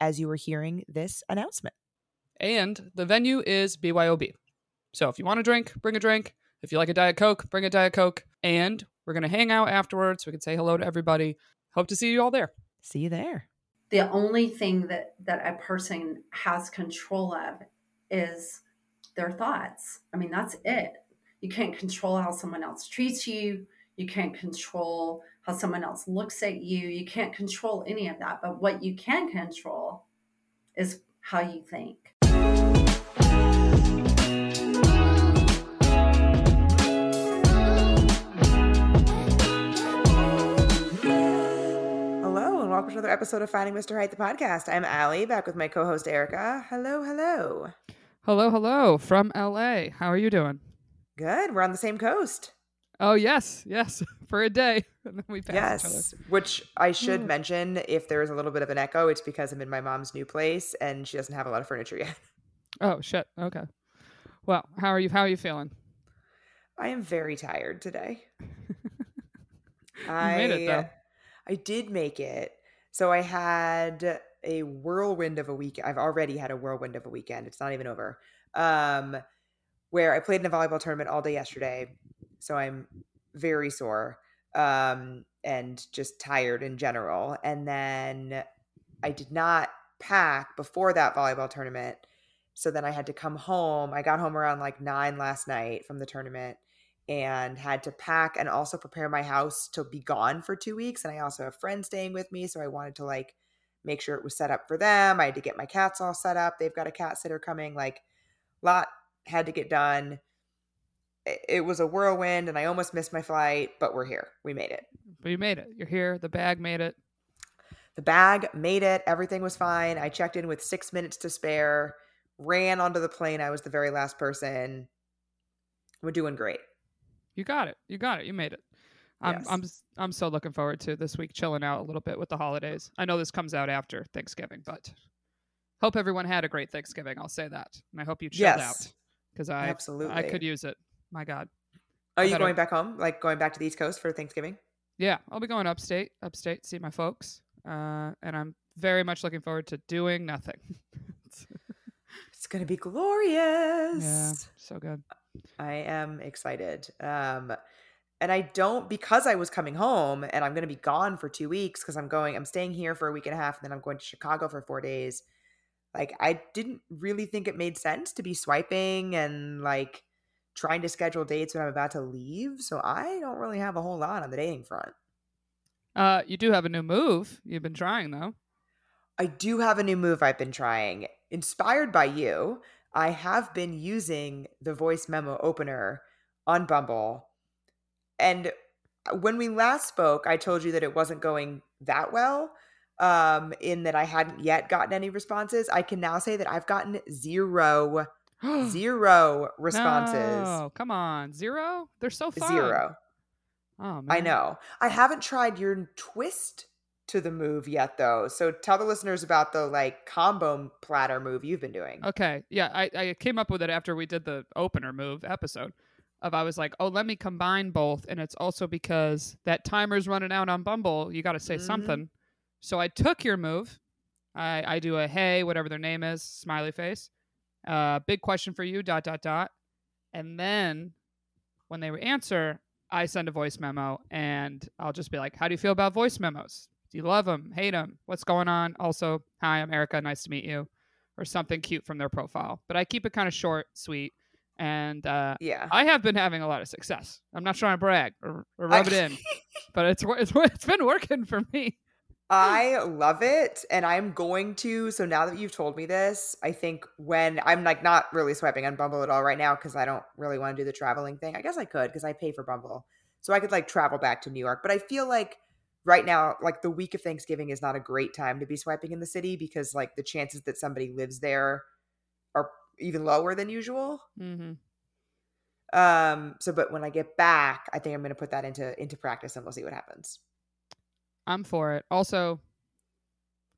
as you were hearing this announcement. And the venue is BYOB. So if you want a drink, bring a drink. If you like a Diet Coke, bring a Diet Coke. And we're going to hang out afterwards. We can say hello to everybody. Hope to see you all there. See you there. The only thing that, that a person has control of is their thoughts. I mean, that's it. You can't control how someone else treats you. You can't control how someone else looks at you. You can't control any of that. But what you can control is how you think. Hello, and welcome to another episode of Finding Mr. Height, the podcast. I'm Allie, back with my co host Erica. Hello, hello. Hello, hello from LA. How are you doing? Good. We're on the same coast. Oh, yes, yes, for a day. And then we pass Yes, which I should Hmm. mention if there is a little bit of an echo, it's because I'm in my mom's new place and she doesn't have a lot of furniture yet. Oh, shit. Okay. Well, how are you? How are you feeling? I am very tired today. You made it, though. I did make it. So I had a whirlwind of a week. I've already had a whirlwind of a weekend. It's not even over. Um, where I played in a volleyball tournament all day yesterday. So I'm very sore um, and just tired in general. And then I did not pack before that volleyball tournament. So then I had to come home. I got home around like nine last night from the tournament and had to pack and also prepare my house to be gone for two weeks. And I also have friends staying with me. So I wanted to like make sure it was set up for them. I had to get my cats all set up. They've got a cat sitter coming. Like, a lot had to get done. It- was a whirlwind and I almost missed my flight, but we're here. We made it. But you made it. You're here. The bag made it. The bag made it. Everything was fine. I checked in with six minutes to spare, ran onto the plane. I was the very last person. We're doing great. You got it. You got it. You made it. I'm Yes. I'm I'm so looking forward to this week chilling out a little bit with the holidays. I know this comes out after Thanksgiving, but hope everyone had a great Thanksgiving. I'll say that, and I hope you chilled Yes. out because I absolutely I could use it. My God, Are you going back home? Like going back to the East Coast for Thanksgiving? yeah, I'll be going upstate, upstate, see my folks, uh, and I'm very much looking forward to doing nothing. It's going to be glorious. yeah, so good. I am excited. Um, and I don't because I was coming home and I'm going to be gone for two weeks because I'm going. I'm staying here for a week and a half, and then I'm going to Chicago for four days. Like I didn't really think it made sense to be swiping and like trying to schedule dates when I'm about to leave. So I don't really have a whole lot on the dating front. Uh, you do have a new move. You've been trying though. I do have a new move I've been trying. Inspired by you, I have been using the voice memo opener on Bumble. And when we last spoke, I told you that it wasn't going that well, um, in that I hadn't yet gotten any responses. I can now say that I've gotten zero, zero responses. No, come on, zero. They're so fun. Zero. Oh man, I know. I haven't tried your twist to the move yet, though. So tell the listeners about the like combo platter move you've been doing. Okay. Yeah, I, I came up with it after we did the opener move episode. Of I was like, oh, let me combine both, and it's also because that timer's running out on Bumble. You got to say Mhm. something. So I took your move. I I do a hey, whatever their name is, smiley face. Uh, big question for you. Dot dot dot. And then when they answer, I send a voice memo, and I'll just be like, how do you feel about voice memos? Do you love them? Hate them? What's going on? Also, hi, I'm Erica. Nice to meet you or something cute from their profile. But I keep it kind of short, sweet, and uh, Yeah. I have been having a lot of success. I'm not trying to brag or, or rub it in, but it's it's it's been working for me. I love it and I'm going to so now that you've told me this, I think when I'm like not really swiping on Bumble at all right now cuz I don't really want to do the traveling thing. I guess I could cuz I pay for Bumble. So I could like travel back to New York, but I feel like right now, like the week of Thanksgiving is not a great time to be swiping in the city because like the chances that somebody lives there are even lower than usual. Mm-hmm. Um, so but when I get back, I think I'm gonna put that into into practice and we'll see what happens. I'm for it. Also,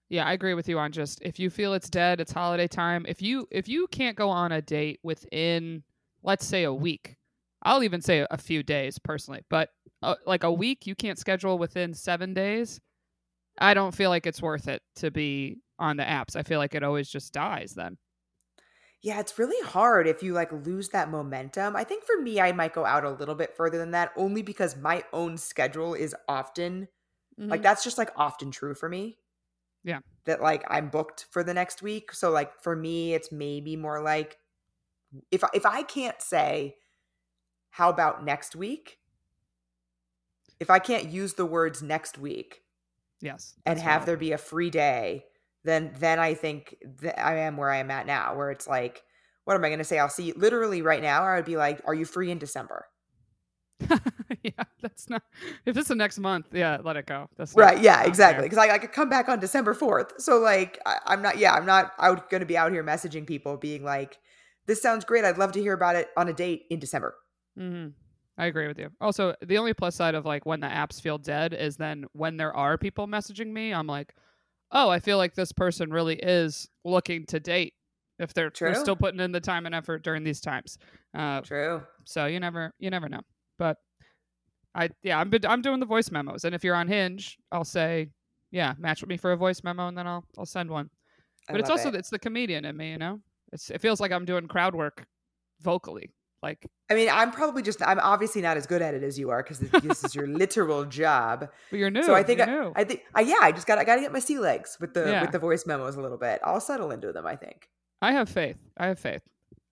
yeah, I agree with you on just if you feel it's dead, it's holiday time. If you if you can't go on a date within let's say a week, I'll even say a few days personally, but uh, like a week you can't schedule within 7 days, I don't feel like it's worth it to be on the apps. I feel like it always just dies then. Yeah, it's really hard if you like lose that momentum. I think for me, I might go out a little bit further than that only because my own schedule is often like Mhm. that's just like often true for me. Yeah. That like I'm booked for the next week. So like for me, it's maybe more like if I- if I can't say how about next week, if I can't use the words next week yes. and have valid. there be a free day, then then I think that I am where I am at now, where it's like, what am I going to say? I'll see literally right now. I would be like, are you free in December? yeah, that's not if it's the next month, yeah, let it go. That's not- Right. Yeah, not exactly. Because I, I could come back on December 4th. So, like, I, I'm not, yeah, I'm not out going to be out here messaging people being like, this sounds great. I'd love to hear about it on a date in December. hmm I agree with you. Also, the only plus side of like when the apps feel dead is then when there are people messaging me, I'm like, oh, I feel like this person really is looking to date if they're, they're still putting in the time and effort during these times. Uh, True. so you never you never know. But I yeah, I'm I'm doing the voice memos, and if you're on Hinge, I'll say yeah, match with me for a voice memo, and then I'll I'll send one. I But it's also it. it's the comedian in me, you know. It's it feels like I'm doing crowd work vocally. Like I mean, I'm probably just, I'm obviously not as good at it as you are because this is your literal job. but you're new. so I think, I. I think, I, yeah, I just got, I got to get my sea legs with the, Yeah. with the voice memos a little bit. I'll settle into them, I think. I have faith. I have faith.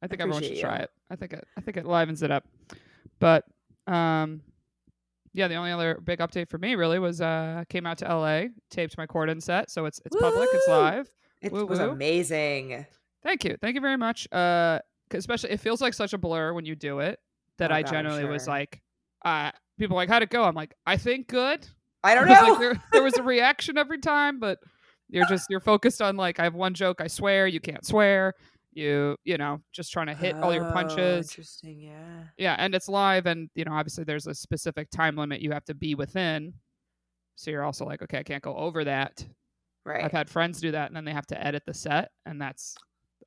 I think everyone should appreciate try you. it. I think it. I think it livens it up. But um, yeah, the only other big update for me really was uh, came out to L.A. taped my Corden set, so it's it's public, it's live. It Woo was amazing. Thank you, thank you very much. Uh, especially it feels like such a blur when you do it that Oh, I God, generally was like, uh, people are like, how'd it go? I'm like, I think good. I don't know. like there, there was a reaction every time, but you're just you're focused on like I have one joke, I swear, you can't swear. You you know just trying to hit all your Oh, punches. Interesting. Yeah. Yeah, and it's live, and you know obviously there's a specific time limit you have to be within. So you're also like, okay, I can't go over that. Right. I've had friends do that, and then they have to edit the set, and that's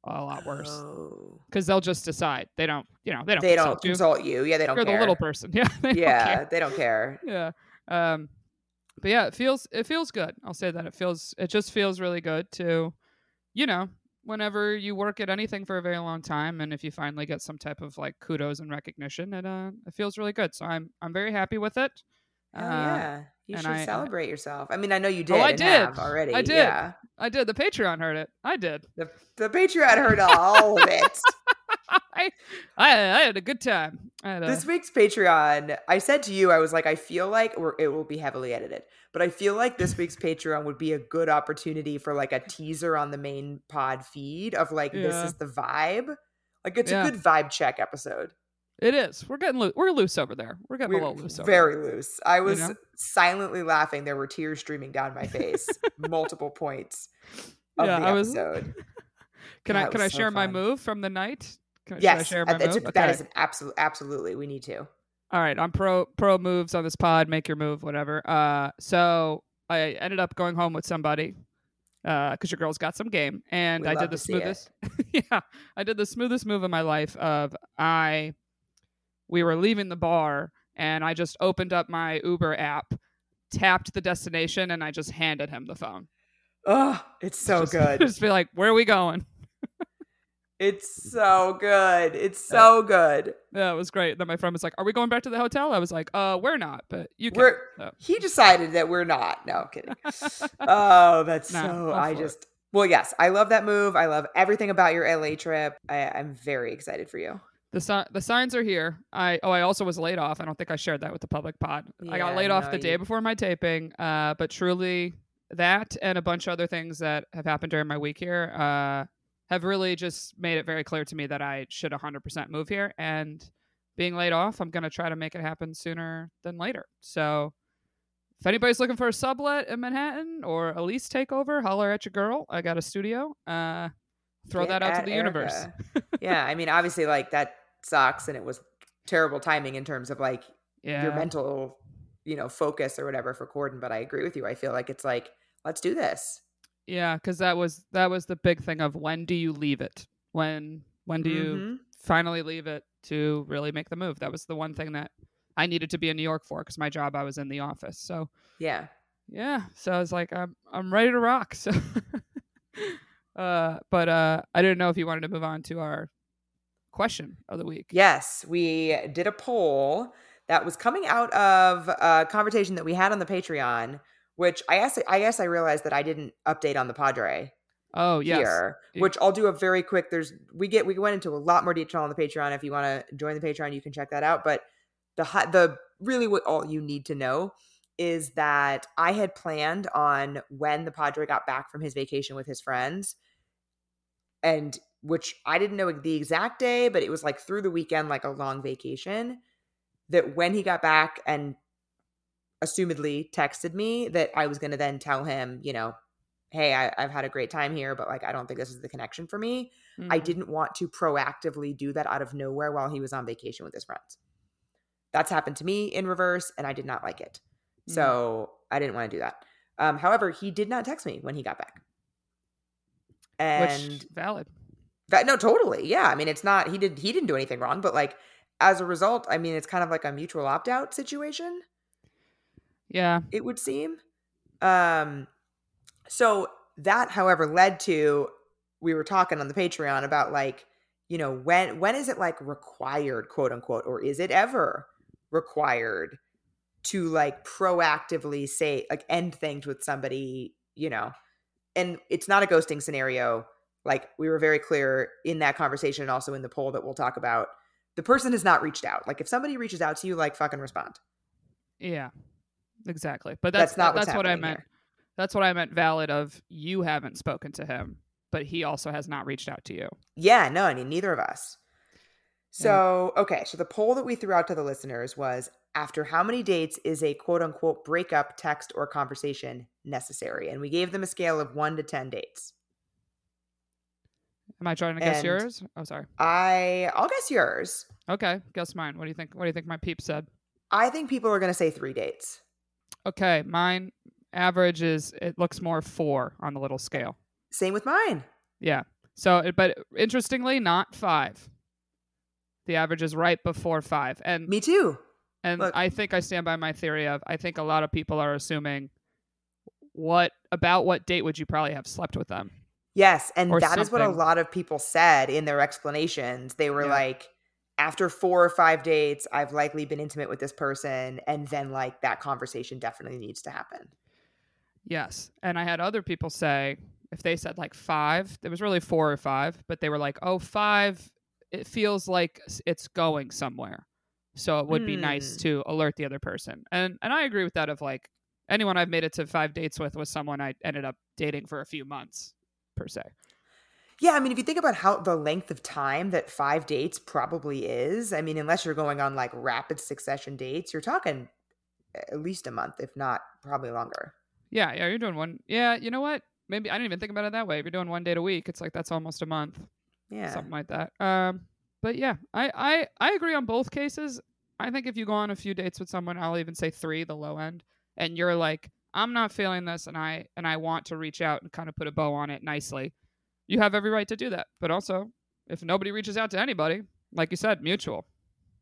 a lot worse Oh. because they'll just decide they don't, you know, they don't. They don't consult you. consult you. Yeah, they don't You're care. the little person. Yeah. they don't yeah, care. they don't care. Yeah. Um, but yeah, it feels it feels good. I'll say that it feels it just feels really good to, you know, whenever you work at anything for a very long time, and if you finally get some type of like kudos and recognition, it uh it feels really good. So I'm I'm very happy with it. Hell Uh, yeah. You should I- I- celebrate yourself. I mean, I know you did. Oh, I did. already. I did. Yeah. I did. The Patreon heard it. I did. The, the Patreon heard all of it. I, I I had a good time. A, this week's Patreon, I said to you, I was like, I feel like we're, it will be heavily edited, but I feel like this week's Patreon would be a good opportunity for like a teaser on the main pod feed of like, this is the vibe. Like, it's Yeah. a good vibe check episode. it is. We're getting loose. We're loose over there. We're getting a We're little loose. Over very there. loose. I was know? silently laughing. There were tears streaming down my face, multiple points of Yeah, the I was- episode. Can Yeah, I can I so share my move from the night? Can, I Yes, share uh, my that's a- that Okay. is an absolute. Absolutely, we need to. All right, I'm pro pro moves on this pod. Make your move, whatever. Uh, so I ended up going home with somebody, uh, because your girl's got some game, and We I did the to see it. smoothest. yeah, I did the smoothest move of my life. Of I, we were leaving the bar, and I just opened up my Uber app, tapped the destination, and I just handed him the phone. Oh, it's so Just- good. Just be like, where are we going? It's so good. It's so good. Yeah, it was great. Then my friend was like, "Are we going back to the hotel?" I was like, "Uh, we're not, but you can." We're so. he decided that we're not. No, I'm kidding. oh, that's Nah, so. I for it. just. Well, yes, I love that move. I love everything about your LA trip. I, I'm very excited for you. The si- the signs are here. I oh I also was laid off. I don't think I shared that with the public pod. I got Yeah, laid off no, the day before my taping. Uh, but truly that and a bunch of other things that have happened during my week here uh have really just made it very clear to me that I should 100% move here and being laid off, I'm going to try to make it happen sooner than later. So if anybody's looking for a sublet in Manhattan or a lease takeover, holler at your girl. I got a studio. Uh, throw Get that out to the universe. Yeah, I mean, obviously, like that sucks, and it was terrible timing in terms of like Yeah. your mental, you know, focus or whatever for Corden. But I agree with you. I feel like it's like let's do this. Yeah, because that was that was the big thing of when do you leave it? When when do you Mhm. finally leave it to really make the move? That was the one thing that I needed to be in New York for because my job I was in the office. So Yeah. yeah, so I was like, I'm I'm ready to rock. So, uh, but uh, I didn't know if you wanted to move on to our question of the week. Yes, we did a poll that was coming out of a conversation that we had on the Patreon, which I guess I guess I realized that I didn't update on the Padre Oh yes, here, which I'll do a very quick. There's we get we went into a lot more detail on the Patreon. If you want to join the Patreon, you can check that out. But the the really what all you need to know is that I had planned on when the Padre got back from his vacation with his friends, and which I didn't know the exact day, but it was like through the weekend, like a long vacation. That when he got back and assumedly texted me, that I was going to then tell him, you know, hey, I, I've had a great time here, but like I don't think this is the connection for me. I Mhm. didn't want to proactively do that out of nowhere while he was on vacation with his friends. That's happened to me in reverse, and I did not like it. Mhm. So I didn't want to do that. Um, however, he did not text me when he got back. And which valid. that no, totally. Yeah. I mean, it's not he did he didn't do anything wrong, but like as a result, I mean, it's kind of like a mutual opt-out situation. Yeah, it would seem. Um, so that, however, led to we were talking on the Patreon about like, you know, when when is it like required, quote unquote, or is it ever required to like proactively say like end things with somebody, you know? And it's not a ghosting scenario. Like we were very clear in that conversation and also in the poll that we'll talk about. The person has not reached out. Like if somebody reaches out to you, like fucking respond. yeah, exactly. But that's That's, not that's what I meant. here. That's what I meant. Valid of you haven't spoken to him, but he also has not reached out to you. Yeah, no, I mean, neither of us. Yeah. So, okay, so the poll that we threw out to the listeners was after how many dates is a quote unquote breakup text or conversation necessary? And we gave them a scale of one to 10 dates. Am I trying to guess And- yours? Oh, sorry. I, I'll guess yours. Okay, guess mine. What do you think? What do you think my peep said? I think people are going to say three dates. Okay, mine average is it looks more four on the little scale. Same with mine. Yeah. So, but interestingly, not five. The average is right before five, and Me too. and look. I think I stand by my theory of I think a lot of people are assuming what about what date would you probably have slept with them? Yes. And that is what a lot of people said in their explanations. They were Yeah. like, after four or five dates, I've likely been intimate with this person. And then, like, that conversation definitely needs to happen. Yes. And I had other people say if they said like five, it was really four or five, but they were like, oh, five, it feels like it's going somewhere. So it would be nice Hmm. to alert the other person. And and I agree with that of like anyone I've made it to five dates with was someone I ended up dating for a few months per se. Yeah, I mean, if you think about how the length of time that five dates probably is, I mean, unless you're going on like rapid succession dates, you're talking at least a month, if not probably longer. Yeah, yeah, you're doing one. Yeah, you know what? Maybe I didn't even think about it that way. If you're doing one date a week, it's like that's almost a month. Yeah. something like that. Um, but yeah, I, I I agree on both cases. I think if you go on a few dates with someone, I'll even say three, the low end, and you're like, I'm not feeling this, and I and I want to reach out and kind of put a bow on it nicely. You have every right to do that. But also, if nobody reaches out to anybody, like you said, mutual.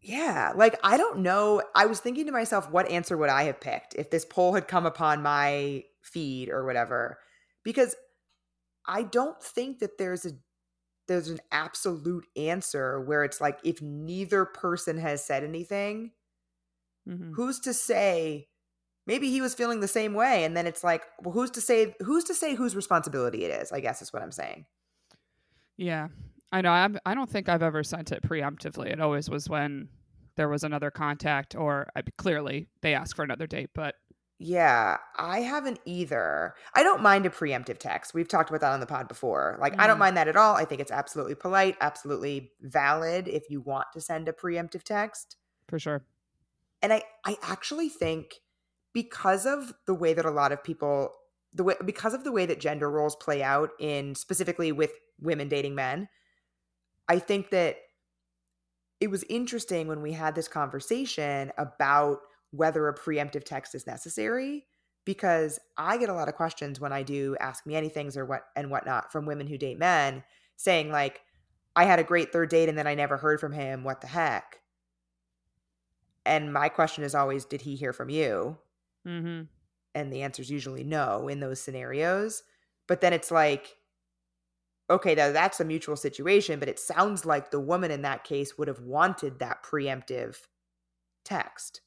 Yeah, like I don't know. I was thinking to myself, what answer would I have picked if this poll had come upon my feed or whatever? Because I don't think that there's a there's an absolute answer where it's like if neither person has said anything, hmm who's to say maybe he was feeling the same way and then it's like well who's to say who's to say whose responsibility it is i guess is what i'm saying Yeah, I know. I'm, I don't think I've ever sent it preemptively. It always was when there was another contact, or I, clearly they asked for another date. But yeah i haven't either i don't mind a preemptive text we've talked about that on the pod before like i don't Mhm. mind that at all i think it's absolutely polite absolutely valid if you want to send a preemptive text for sure, and i i actually think because of the way that a lot of people the way because of the way that gender roles play out in specifically with women dating men, I think that it was interesting when we had this conversation about whether a preemptive text is necessary because I get a lot of questions when I do ask me anything's or what and whatnot from women who date men saying like, I had a great third date and then I never heard from him. What the heck? And my question is always, did he hear from you? Mm-hmm. And the answer is usually no in those scenarios. But then it's like, okay, now that's a mutual situation, but it sounds like the woman in that case would have wanted that preemptive text.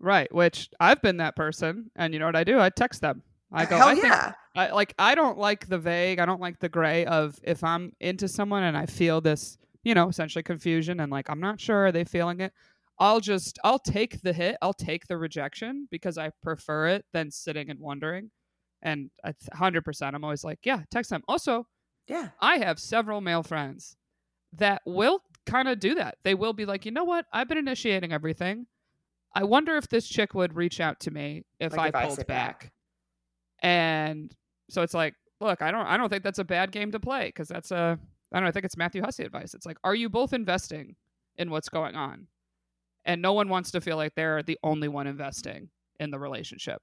Right, which I've been that person, and you know what I do? I text them. I go, Hell I think, yeah. I, like I don't like the vague. I don't like the gray of if I'm into someone and I feel this, you know, essentially confusion and like I'm not sure are they feeling it. I'll just I'll take the hit. I'll take the rejection because I prefer it than sitting and wondering. And hundred percent, I'm always like, yeah, text them. Also, Yeah. I have several male friends that will kind of do that. They will be like, you know what? I've been initiating everything. I wonder if this chick would reach out to me if Like I I pulled sit back. back. And so it's like, look, I don't, I don't think that's a bad game to play because that's a, I don't know, I think it's Matthew Hussey advice. It's like, are you both investing in what's going on? And no one wants to feel like they're the only one investing in the relationship.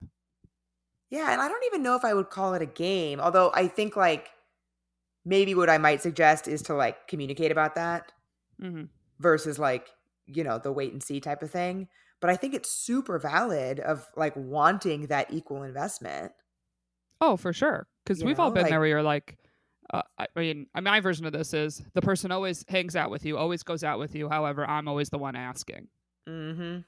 Yeah, and I don't even know if I would call it a game. Although I think like maybe what I might suggest is to like communicate about that hmm versus like, you know, the wait and see type of thing. But I think it's super valid of like wanting that equal investment. Oh, for sure. Because we've all been like- there where you're like, uh, I mean, my version of this is the person always hangs out with you, always goes out with you. However, I'm always the one asking. Mm-hmm.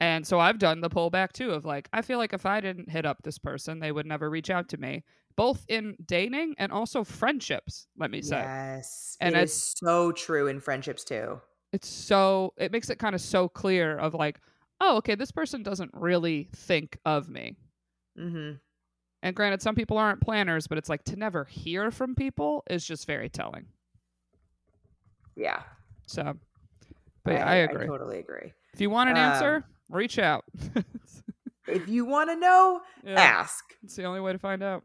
And so I've done the pullback too of like, I feel like if I didn't hit up this person, they would never reach out to me, both in dating and also friendships, let me say. Yes. And it it's- so true in friendships too. It's so, it makes it kind of so clear of like, oh, okay, this person doesn't really think of me. Mm-hmm. And granted, some people aren't planners, but it's like to never hear from people is just very telling. Yeah. So, but yeah, I, agree. I totally agree. if you want an Um, answer, reach out. If you want to know, yeah, ask. it's the only way to find out.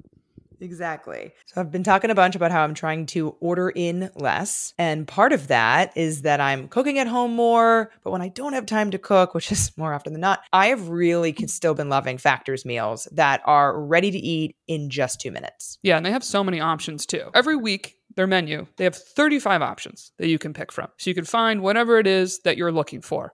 Exactly. So I've been talking a bunch about how I'm trying to order in less. And part of that is that I'm cooking at home more. But when I don't have time to cook, which is more often than not, I have really still been loving Factor's meals that are ready to eat in just two minutes. Yeah, and they have so many options too. Every week, their menu, they have 35 options that you can pick from. So you can find whatever it is that you're looking for.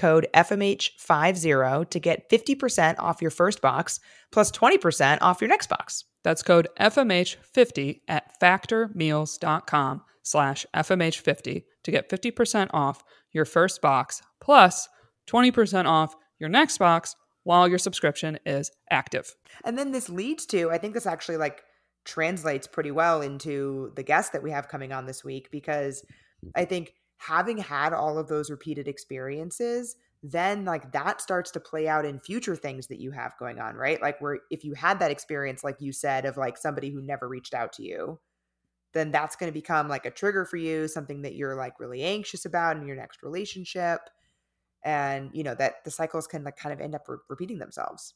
code FMH50 to get 50% off your first box plus 20% off your next box. That's code FMH50 at factormeals.com slash FMH50 to get 50% off your first box plus 20% off your next box while your subscription is active. And then this leads to, I think this actually like translates pretty well into the guest that we have coming on this week because I think having had all of those repeated experiences, then like that starts to play out in future things that you have going on, right? Like where if you had that experience, like you said, of like somebody who never reached out to you, then that's going to become like a trigger for you, something that you're like really anxious about in your next relationship. And you know that the cycles can like kind of end up re- repeating themselves.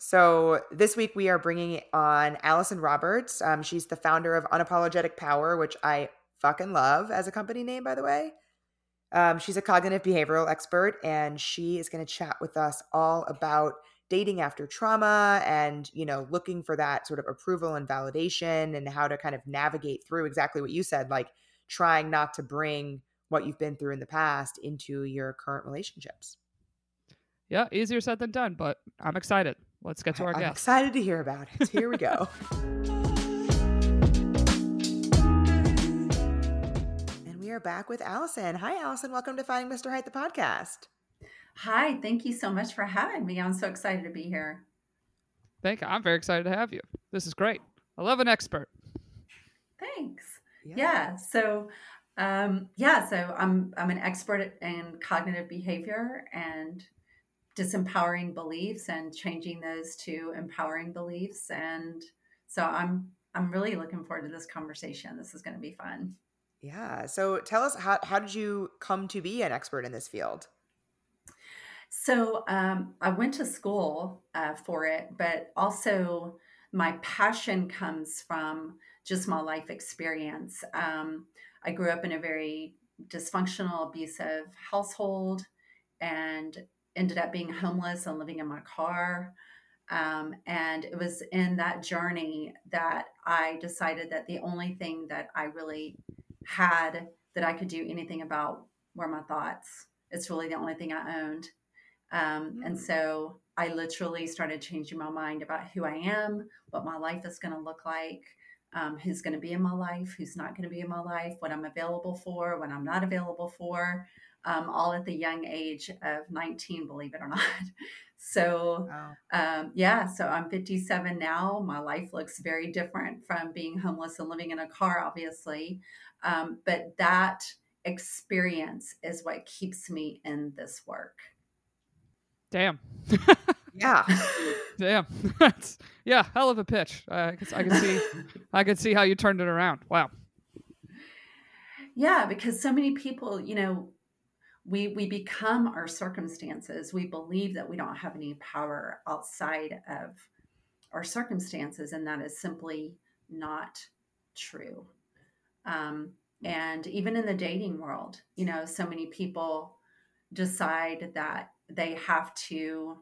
So this week we are bringing on Allison Roberts. Um, she's the founder of Unapologetic Power, which I fucking love as a company name, by the way. Um, she's a cognitive behavioral expert, and she is going to chat with us all about dating after trauma and you know looking for that sort of approval and validation and how to kind of navigate through exactly what you said like trying not to bring what you've been through in the past into your current relationships Yeah, easier said than done, but I'm excited. Let's get to our I'm guest. excited to hear about it. Here we go. we are back with Allison. Hi, Allison. Welcome to Finding Mr. Height, the podcast. Hi, thank you so much for having me. I'm so excited to be here. Thank you. I'm very excited to have you. This is great. I love an expert. Thanks. Yeah. yeah so, um, yeah. So I'm I'm an expert in cognitive behavior and disempowering beliefs and changing those to empowering beliefs. And so I'm I'm really looking forward to this conversation. This is going to be fun. Yeah. So tell us how how did you come to be an expert in this field? So um, I went to school uh, for it, but also my passion comes from just my life experience. Um, I grew up in a very dysfunctional, abusive household and ended up being homeless and living in my car. Um, and it was in that journey that I decided that the only thing that I really had that I could do anything about were my thoughts. It's really the only thing I owned. Um, mm. And so I literally started changing my mind about who I am, what my life is going to look like, um, who's going to be in my life, who's not going to be in my life, what I'm available for, what I'm not available for, um, all at the young age of 19, believe it or not. So, wow. um, yeah, so I'm 57 now. My life looks very different from being homeless and living in a car, obviously. Um, but that experience is what keeps me in this work. Damn. yeah. Damn. yeah, hell of a pitch. Uh, I can see I can see how you turned it around. Wow. Yeah, because so many people, you know, we we become our circumstances. We believe that we don't have any power outside of our circumstances, and that is simply not true. Um, and even in the dating world, you know, so many people decide that they have to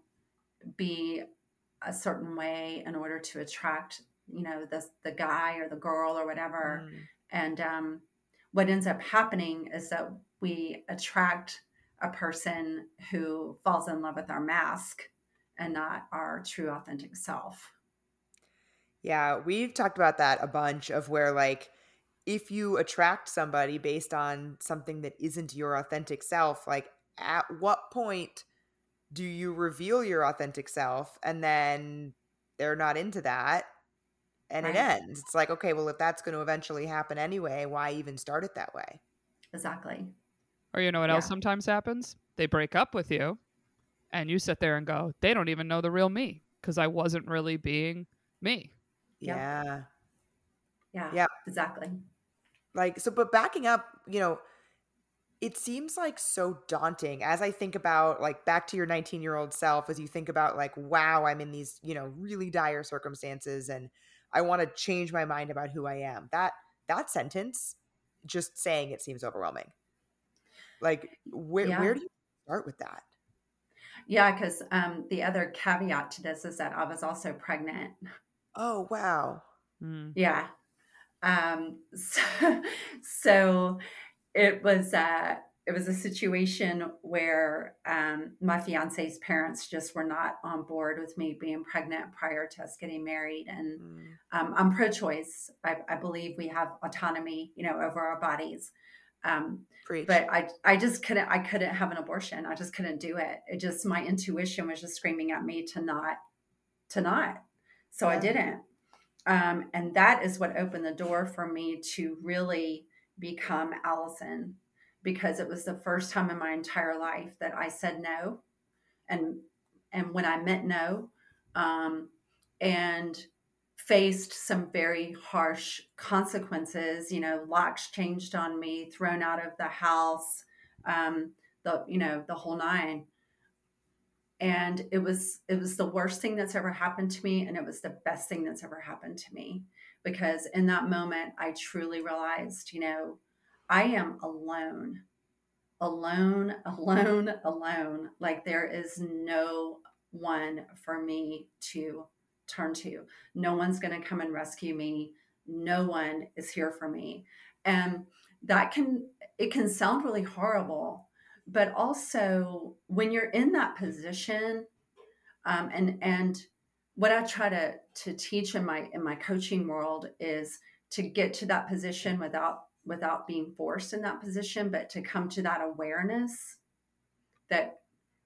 be a certain way in order to attract you know the the guy or the girl or whatever mm. and um, what ends up happening is that we attract a person who falls in love with our mask and not our true authentic self yeah we've talked about that a bunch of where like if you attract somebody based on something that isn't your authentic self like at what point do you reveal your authentic self? And then they're not into that and right. it ends. It's like okay well if that's going to eventually happen anyway why even start it that way? Exactly. Or you know what yeah. else sometimes happens? They break up with you and you sit there and go they don't even know the real me because i wasn't really being me. Yeah. Yeah. Yeah. Exactly like so but backing up you know it seems like so daunting as I think about like back to your 19 year old self, as you think about like, wow, I'm in these, you know, really dire circumstances and I want to change my mind about who I am. That, that sentence, just saying it seems overwhelming. Like, where, yeah. where do you start with that? Yeah, because um, the other caveat to this is that I was also pregnant. Oh, wow. Mm. Yeah. Um, so, so it was uh, it was a situation where um, my fiance's parents just were not on board with me being pregnant prior to us getting married. And mm. um, i'm pro-choice. I, I, believe we have autonomy you know over our bodies. Um, but I, I just couldn't i couldn't have an abortion. I just couldn't do it. It just my intuition was just screaming at me to not to not. So yeah. i didn't um, and that is what opened the door for me to really become Allison because it was the first time in my entire life that I said no. And and when I meant no, um, and faced some very harsh consequences, you know, locks changed on me, thrown out of the house, um, the you know, the whole nine. And it was it was the worst thing that's ever happened to me, and it was the best thing that's ever happened to me because in that moment I truly realized, you know, I am alone, alone, alone, alone. Like there is no one for me to turn to. No one's going to come and rescue me. No one is here for me. And that can, it can sound really horrible, but also when you're in that position, um, and, and, what I try to to teach in my in my coaching world is to get to that position without without being forced in that position, but to come to that awareness that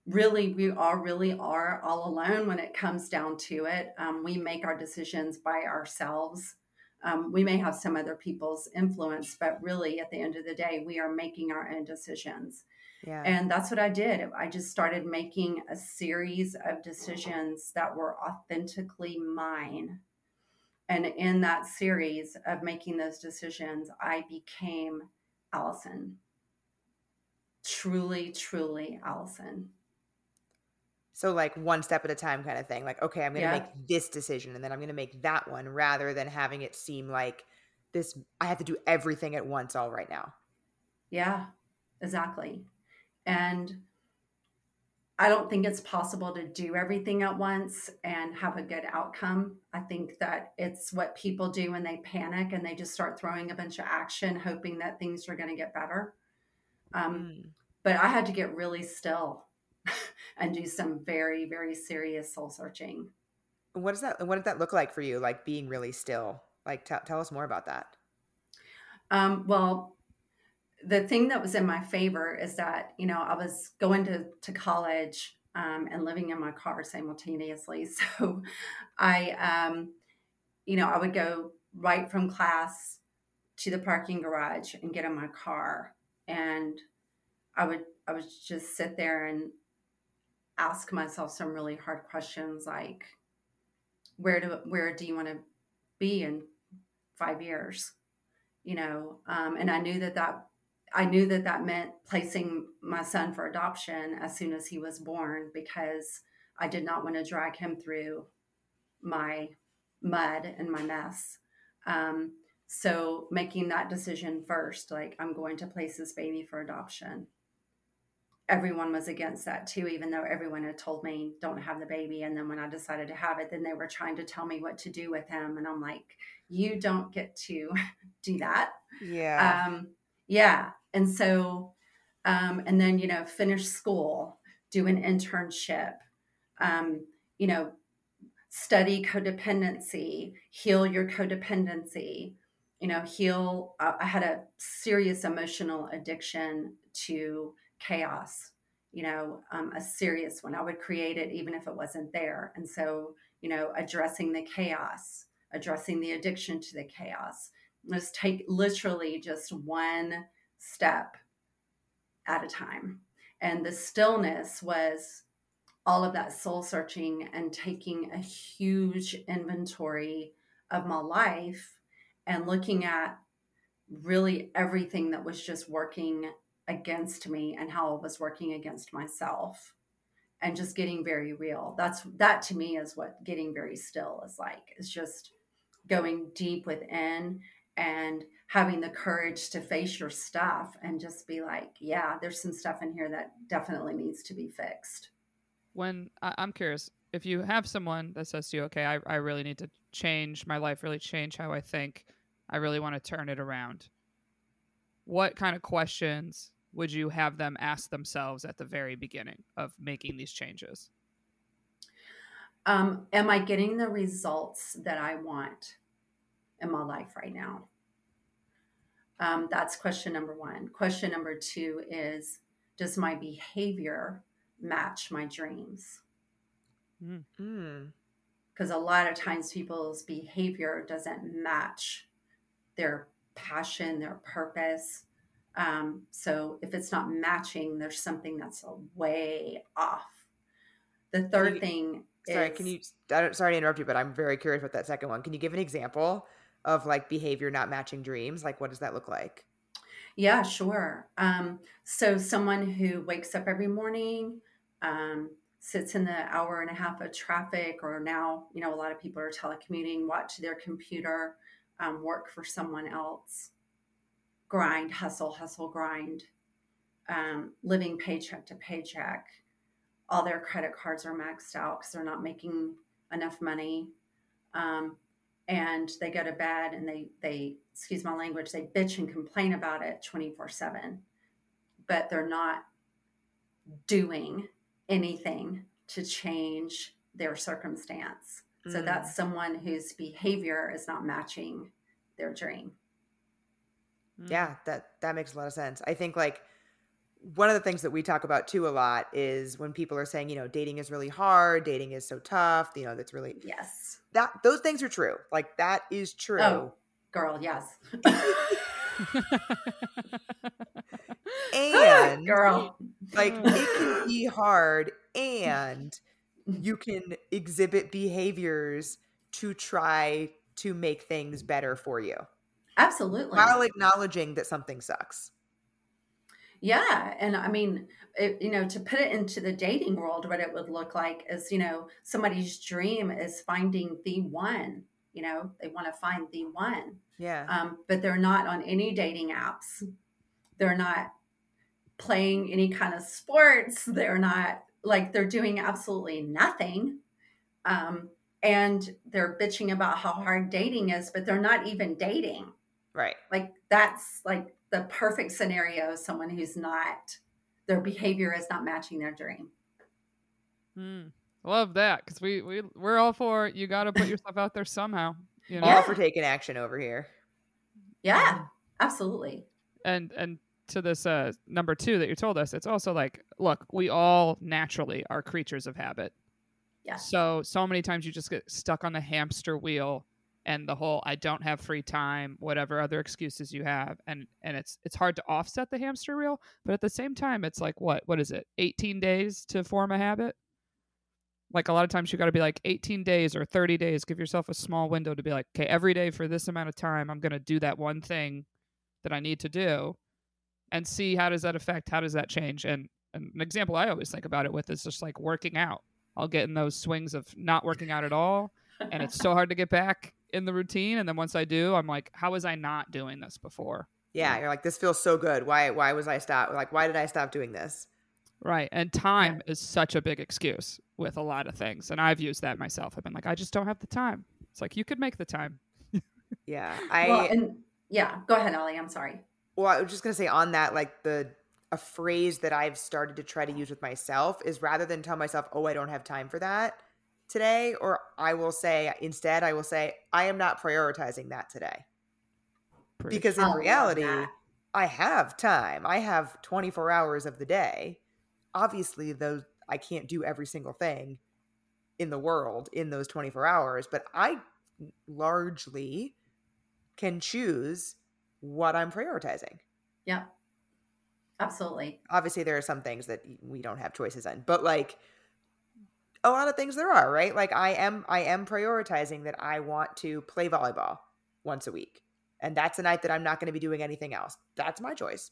really we all really are all alone when it comes down to it. Um, we make our decisions by ourselves. Um, we may have some other people's influence but really at the end of the day we are making our own decisions yeah. and that's what i did i just started making a series of decisions that were authentically mine and in that series of making those decisions i became allison truly truly allison so like one step at a time kind of thing. Like, okay, I'm going to yeah. make this decision and then I'm going to make that one rather than having it seem like this I have to do everything at once all right now. Yeah. Exactly. And I don't think it's possible to do everything at once and have a good outcome. I think that it's what people do when they panic and they just start throwing a bunch of action, hoping that things are going to get better. Um, mm. But I had to get really still and do some very, very serious soul searching. What does that what did that look like for you? Like being really still? Like t- tell us more about that. Um, well, the thing that was in my favor is that, you know, I was going to, to college um, and living in my car simultaneously. So I, um, you know, I would go right from class to the parking garage and get in my car. And I would, I would just sit there and ask myself some really hard questions like where do where do you want to be in five years you know um, and i knew that that i knew that that meant placing my son for adoption as soon as he was born because i did not want to drag him through my mud and my mess um, so making that decision first like i'm going to place this baby for adoption everyone was against that too, even though everyone had told me don't have the baby. And then when I decided to have it, then they were trying to tell me what to do with him. And I'm like, you don't get to do that. Yeah. Um, yeah. And so, um, and then, you know, finish school, do an internship, um, you know, study codependency, heal your codependency, you know, heal. Uh, I had a serious emotional addiction to chaos you know um, a serious one i would create it even if it wasn't there and so you know addressing the chaos addressing the addiction to the chaos let's take literally just one step at a time and the stillness was all of that soul searching and taking a huge inventory of my life and looking at really everything that was just working against me and how I was working against myself and just getting very real. That's that to me is what getting very still is like. it's just going deep within and having the courage to face your stuff and just be like, yeah, there's some stuff in here that definitely needs to be fixed. When I'm curious, if you have someone that says to you, okay, I, I really need to change my life, really change how I think, I really want to turn it around what kind of questions would you have them ask themselves at the very beginning of making these changes? Um, am I getting the results that I want in my life right now? Um, that's question number one. Question number two is Does my behavior match my dreams? Because mm. a lot of times people's behavior doesn't match their passion, their purpose. Um, so if it's not matching, there's something that's way off. The third you, thing sorry, is, can you sorry to interrupt you, but I'm very curious about that second one. Can you give an example of like behavior not matching dreams? Like what does that look like? Yeah, sure. Um, so someone who wakes up every morning, um, sits in the hour and a half of traffic, or now, you know, a lot of people are telecommuting, watch their computer, um, work for someone else, grind, hustle, hustle, grind, um, living paycheck to paycheck. All their credit cards are maxed out because they're not making enough money. Um, and they go to bed and they, they, excuse my language, they bitch and complain about it 24 7, but they're not doing anything to change their circumstance. So mm. that's someone whose behavior is not matching their dream. Mm. Yeah, that that makes a lot of sense. I think like one of the things that we talk about too a lot is when people are saying, you know, dating is really hard, dating is so tough, you know, that's really Yes. that those things are true. Like that is true. Oh, girl, yes. And girl. like it can be hard and you can exhibit behaviors to try to make things better for you Absolutely. while acknowledging that something sucks. Yeah, and I mean, it, you know, to put it into the dating world, what it would look like is, you know, somebody's dream is finding the one. You know, they want to find the one, Yeah. um, but they're not on any dating apps. They're not playing any kind of sports. They're not like they're doing absolutely nothing, um, and they're bitching about how hard dating is, but they're not even dating right. like that's like the perfect scenario of someone who's not their behavior is not matching their dream Hmm. Love that because we we we're all for. You got to put yourself out there somehow. You know, All for taking action over here. yeah absolutely and and to this uh number two that you told us, it's also like, look, we all naturally are creatures of habit. Yeah. So so many times you just get stuck on the hamster wheel and the whole I don't have free time, whatever other excuses you have, and and it's it's hard to offset the hamster wheel, but at the same time, it's like what what is it, eighteen days to form a habit? Like a lot of times you got to be like 18 days or 30 days. Give yourself a small window to be like, okay, every day for this amount of time, I'm to do that one thing that I need to do and see how does that affect how does that change and, and an example i always think about it with is just like working out i'll get in those swings of not working out at all and it's so hard to get back in the routine and then once i do i'm like how was i not doing this before Yeah, you're like, this feels so good. Why why was I stop like why did I stop doing this? right and time is such a big excuse with a lot of things and i've used that myself i've been like i just don't have the time it's like you could make the time Yeah. I well and yeah go ahead ellie i'm sorry well, I was just gonna say on that, like the a phrase that I've started to try to use with myself is rather than tell myself, "Oh, I don't have time for that today," or I will say instead, I will say, "I am not prioritizing that today," Preach. because in reality. I have time. I have 24 hours of the day. Obviously, those I can't do every single thing in the world in those 24 hours, but I largely can choose what I'm prioritizing. yeah absolutely Obviously, there are some things that we don't have choices in, but like a lot of things there are, right? Like I am I am prioritizing that I want to play volleyball once a week. And that's a night that I'm not going to be doing anything else. That's my choice.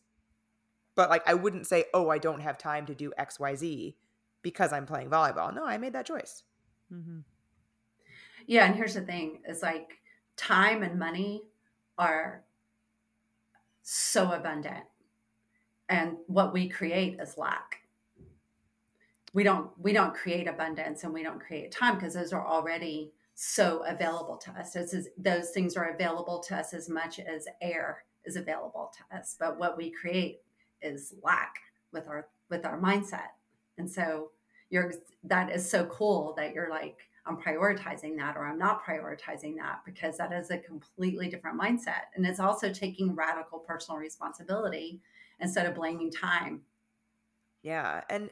But like I wouldn't say, "Oh, I don't have time to do XYZ because I'm playing volleyball." No, I made that choice. Mhm. yeah and here's the thing is like time and money are so abundant and what we create is lack we don't we don't create abundance and we don't create time because those are already so available to us. Those, is, those things are available to us as much as air is available to us but what we create is lack with our with our mindset. And so you're that is so cool that you're like i'm prioritizing that or i'm not prioritizing that because that is a completely different mindset. And it's also taking radical personal responsibility instead of blaming time. Yeah, and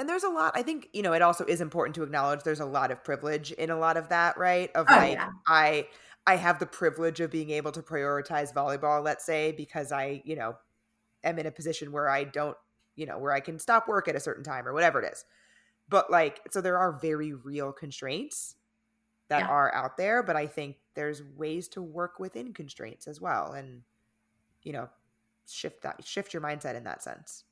and there's a lot. I think you know it also is important to acknowledge there's a lot of privilege in a lot of that, right? Of Oh, like yeah. I I have the privilege of being able to prioritize volleyball, let's say, because I you know am in a position where I don't you know where I can stop work at a certain time or whatever it is. But like, so there are very real constraints that Yeah. are out there, but I think there's ways to work within constraints as well, and you know shift that shift your mindset in that sense.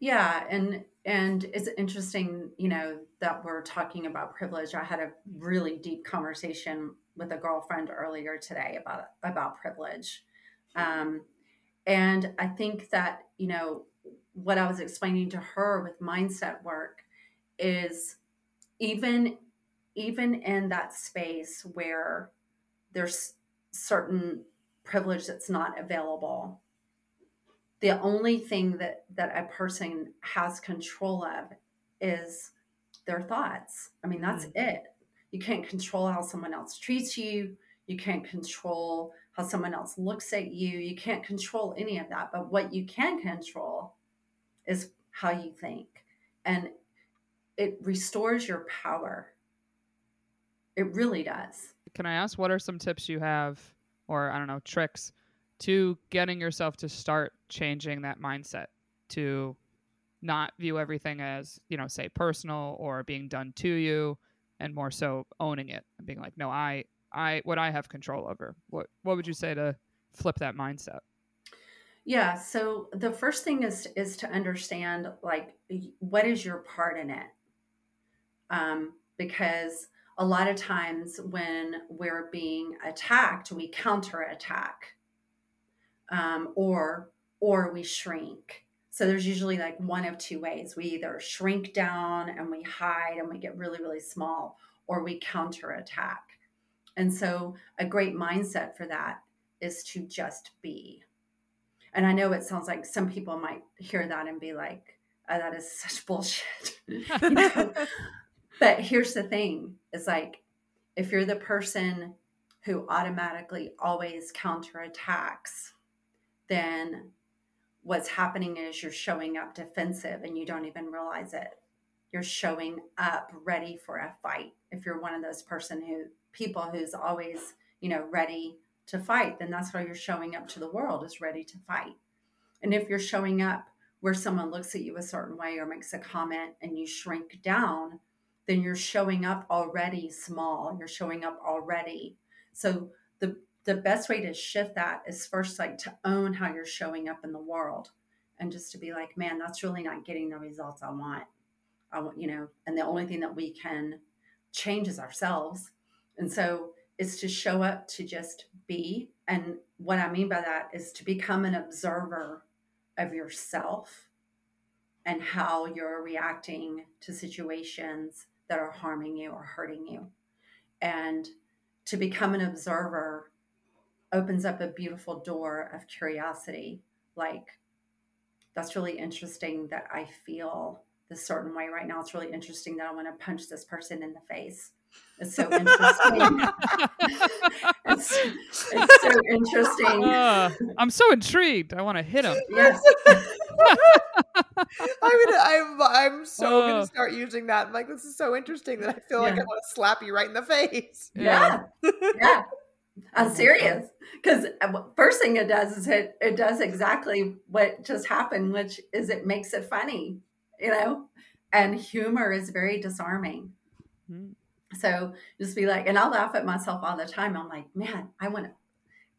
Yeah, and and it's interesting, you know, that we're talking about privilege. I had a really deep conversation with a girlfriend earlier today about about privilege, um, and I think that you know what I was explaining to her with mindset work is even even in that space where there's certain privilege that's not available the only thing that that a person has control of is their thoughts i mean that's mm. it you can't control how someone else treats you you can't control how someone else looks at you you can't control any of that but what you can control is how you think. And it restores your power. It really does. Can I ask what are some tips you have, or I don't know, tricks to getting yourself to start changing that mindset to not view everything as, you know, say personal or being done to you and more so owning it and being like, no, I, I, what I have control over. What, what would you say to flip that mindset? Yeah. So the first thing is is to understand like what is your part in it, um, because a lot of times when we're being attacked, we counterattack, um, or or we shrink. So there's usually like one of two ways: we either shrink down and we hide and we get really really small, or we counterattack. And so a great mindset for that is to just be and I know it sounds like some people might hear that and be like, oh, that is such bullshit. know? but here's the thing it's like, if you're the person who automatically always counterattacks, then what's happening is you're showing up defensive and you don't even realize it. You're showing up ready for a fight. If you're one of those person who people who's always, you know, ready to fight, then that's how you're showing up to the world is ready to fight. And if you're showing up where someone looks at you a certain way or makes a comment and you shrink down, then you're showing up already small. You're showing up already. So the the best way to shift that is first like to own how you're showing up in the world and just to be like, man, that's really not getting the results I want. I want, you know, and the only thing that we can change is ourselves. And so it's to show up to just be. And what I mean by that is to become an observer of yourself and how you're reacting to situations that are harming you or hurting you. And to become an observer opens up a beautiful door of curiosity. Like, that's really interesting that I feel this certain way right now. It's really interesting that I want to punch this person in the face. It's so interesting. it's, it's, so interesting. Uh, I'm so intrigued. I want to hit him. Yes. I'm gonna, I'm, I'm so uh, gonna start using that. I'm like, this is so interesting that I feel yeah. like I want to slap you right in the face. Yeah, yeah. yeah. I'm serious because uh, first thing it does is it it does exactly what just happened, which is it makes it funny, you know, and humor is very disarming. Mm-hmm. So just be like, and I'll laugh at myself all the time. I'm like, man, I want to,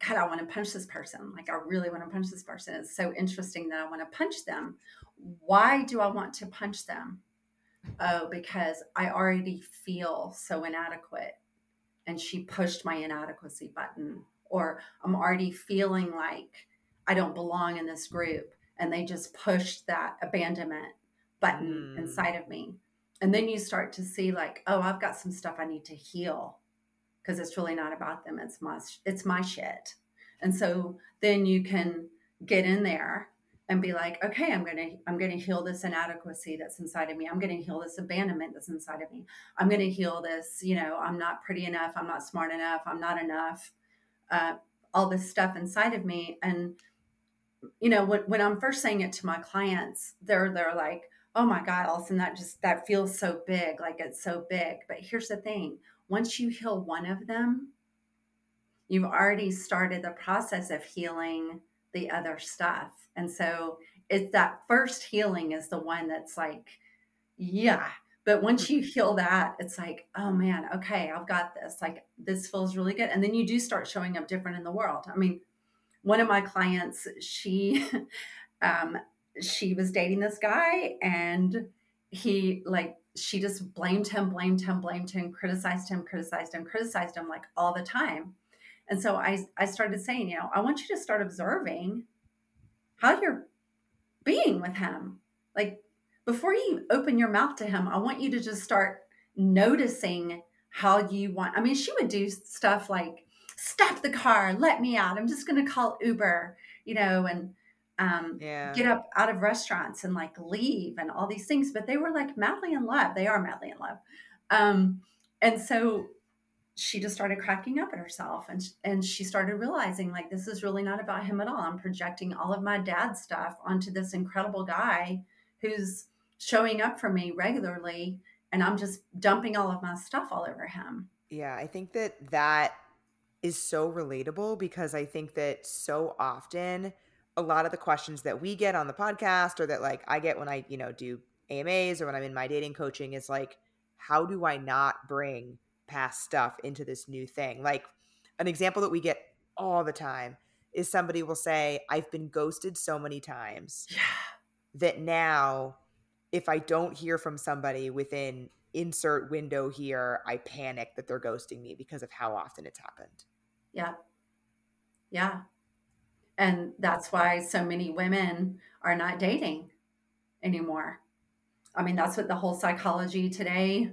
God, I want to punch this person. Like, I really want to punch this person. It's so interesting that I want to punch them. Why do I want to punch them? Oh, because I already feel so inadequate. And she pushed my inadequacy button. Or I'm already feeling like I don't belong in this group. And they just pushed that abandonment button mm. inside of me and then you start to see like oh i've got some stuff i need to heal because it's really not about them it's my it's my shit and so then you can get in there and be like okay i'm gonna i'm gonna heal this inadequacy that's inside of me. I'm gonna heal this abandonment that's inside of me. I'm gonna heal this you know i'm not pretty enough. I'm not smart enough. I'm not enough. Uh, all this stuff inside of me. And you know when, when i'm first saying it to my clients they're they're like oh my God, Allison, that just that feels so big, like it's so big. But here's the thing. Once you heal one of them, you've already started the process of healing the other stuff. And so it's that first healing is the one that's like, yeah. But once you heal that, it's like, oh man, okay, I've got this. Like, this feels really good. And then you do start showing up different in the world. I mean, one of my clients, she um, she was dating this guy and he like she just blamed him blamed him blamed him criticized him criticized him criticized him like all the time and so i i started saying you know i want you to start observing how you're being with him like before you open your mouth to him i want you to just start noticing how you want i mean she would do stuff like stop the car let me out i'm just going to call uber you know and um, yeah. get up out of restaurants and like leave and all these things. But they were like madly in love. They are madly in love. Um, and so she just started cracking up at herself and, and she started realizing like this is really not about him at all i'm projecting all of my dad stuff onto this incredible guy who's showing up for me regularly and I'm just dumping all of my stuff all over him. Yeah, I think that that is so relatable because I think that so often a lot of the questions that we get on the podcast or that like I get when I, you know, do AMAs or when I'm in my dating coaching is like how do I not bring past stuff into this new thing? Like an example that we get all the time is somebody will say, I've been ghosted so many times Yeah. that now if I don't hear from somebody within insert window here, I panic that they're ghosting me because of how often it's happened. Yeah. Yeah. And that's why so many women are not dating anymore. I mean, that's what the whole psychology today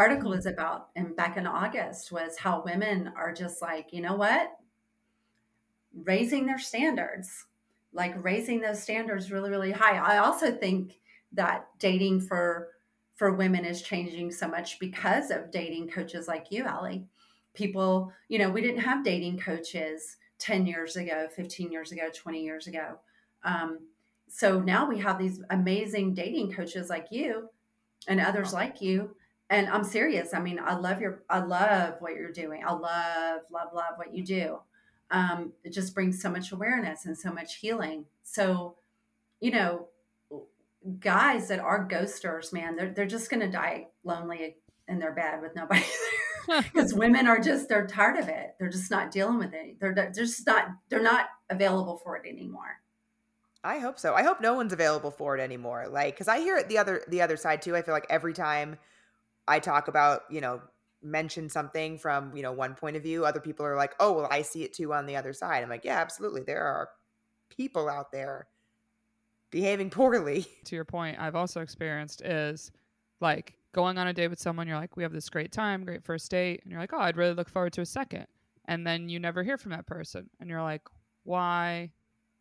article is about. And back in August was how women are just like, you know what? Raising their standards, like raising those standards really, really high. I also think that dating for for women is changing so much because of dating coaches like you, Allie. People, you know, we didn't have dating coaches 10 years ago, 15 years ago, 20 years ago. Um, so now we have these amazing dating coaches like you and others like you. And I'm serious. I mean, I love your, I love what you're doing. I love, love, love what you do. Um, it just brings so much awareness and so much healing. So, you know, guys that are ghosters, man, they're, they're just going to die lonely in their bed with nobody there because women are just, they're tired of it. They're just not dealing with it. They're, they're just not, they're not available for it anymore. I hope so. I hope no one's available for it anymore. Like, cause I hear it the other, the other side too. I feel like every time I talk about, you know, mention something from, you know, one point of view, other people are like, oh, well, I see it too on the other side. I'm like, yeah, absolutely. There are people out there behaving poorly. to your point, I've also experienced is like going on a date with someone, you're like, we have this great time, great first date, and you're like, oh, I'd really look forward to a second. And then you never hear from that person. And you're like, why?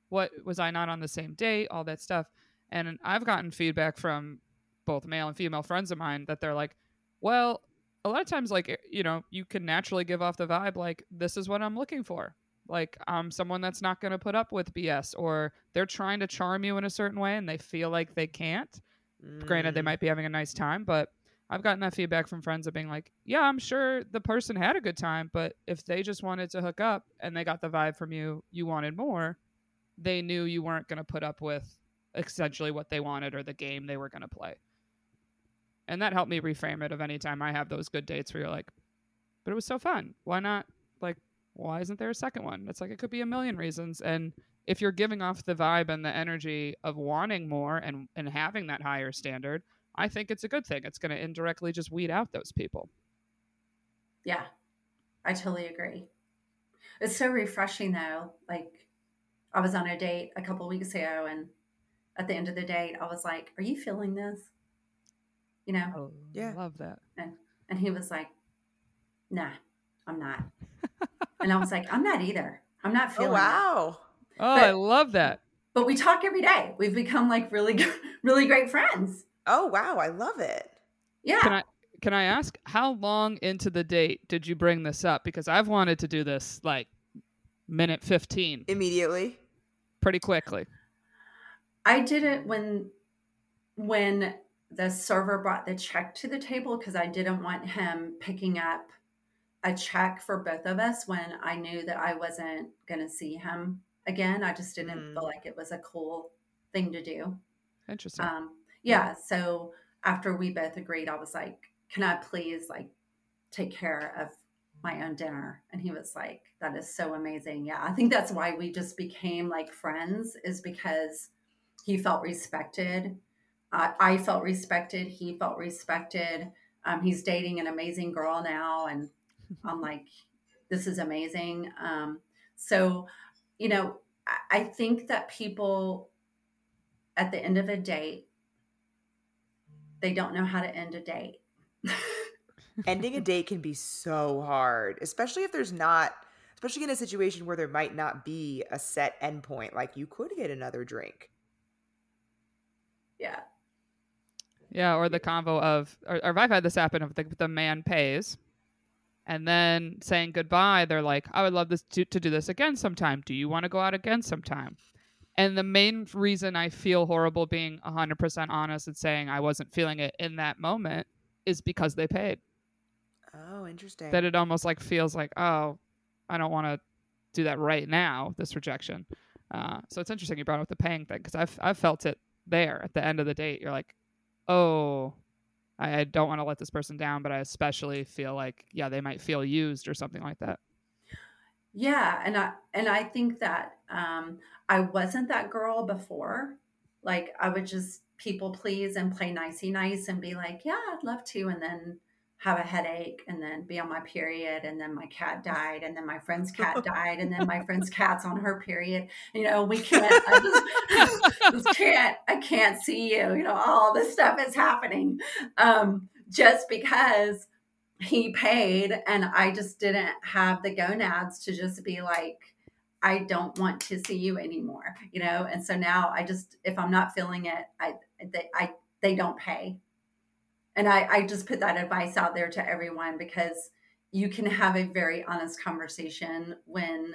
What was I not on the same date? All that stuff. And I've gotten feedback from both male and female friends of mine that they're like, well, a lot of times, like, you know, you can naturally give off the vibe, like, this is what I'm looking for. Like, I'm someone that's not going to put up with BS, or they're trying to charm you in a certain way and they feel like they can't. Granted, they Mm. might be having a nice time, but I've gotten that feedback from friends of being like, yeah, I'm sure the person had a good time, but if they just wanted to hook up and they got the vibe from you, you wanted more, they knew you weren't going to put up with essentially what they wanted or the game they were going to play. And that helped me reframe it of any time I have those good dates where you're like, but it was so fun. Why not? Like, why isn't there a second one? It's like it could be a million reasons. And if you're giving off the vibe and the energy of wanting more and, and having that higher standard, I think it's a good thing. It's going to indirectly just weed out those people. Yeah, I totally agree. It's so refreshing though. Like I was on a date a couple weeks ago and at the end of the date I was like, "Are you feeling this?" You know, Oh, Yeah. love that. and and he was like, "Nah, I'm not." and I was like, "I'm not either. I'm not Oh, feeling it." wow. Oh, But- I love that. But we talk every day. We've become like really really great friends. Oh, wow. I love it. Yeah. Can I can I ask how long into the date did you bring this up? Because I've wanted to do this like minute 15 Immediately. pretty quickly. I did it when when the server brought the check to the table because I didn't want him picking up a check for both of us when I knew that I wasn't going to see him again. I just didn't Mm. feel like it was a cool thing to do. Interesting. Um, yeah. So after we both agreed, I was like, "Can I please like take care of my own dinner?" And he was like, "That is so amazing." Yeah, I think that's why we just became like friends, is because he felt respected. Uh, I felt respected. He felt respected. Um, he's dating an amazing girl now, and I'm like, "This is amazing." Um, so, you know, I, I think that people at the end of a date they don't know how to end a date. Ending a date can be so hard, especially if there's not, especially in a situation where there might not be a set endpoint. Like you could get another drink. yeah. Yeah, or the convo of, or, or I've had this happen of the, the man pays, and then saying goodbye. They're like, "I would love this to, to do this again sometime. Do you want to go out again sometime?" And the main reason I feel horrible being 100% honest and saying I wasn't feeling it in that moment is because they paid. Oh, interesting. That it almost like feels like, oh, I don't want to do that right now, this rejection. Uh, so it's interesting you brought up the paying thing because I've, I've felt it there at the end of the date. You're like, oh, I, don't want to let this person down, but I especially feel like, yeah, they might feel used or something like that. Yeah, and I and I think that um, I wasn't that girl before. Like I would just people please and play nicey nice and be like, yeah, I'd love to, and then have a headache and then be on my period and then my cat died and then my friend's cat died and then my friend's cat's on her period. You know we can't I just, just can't i can't see you. You know all this stuff is happening um, just because he paid and i just didn't have the gonads to just be like i don't want to see you anymore you know? And so now i just if i'm not feeling it i they, I they don't pay and I, I just put that advice out there to everyone because you can have a very honest conversation when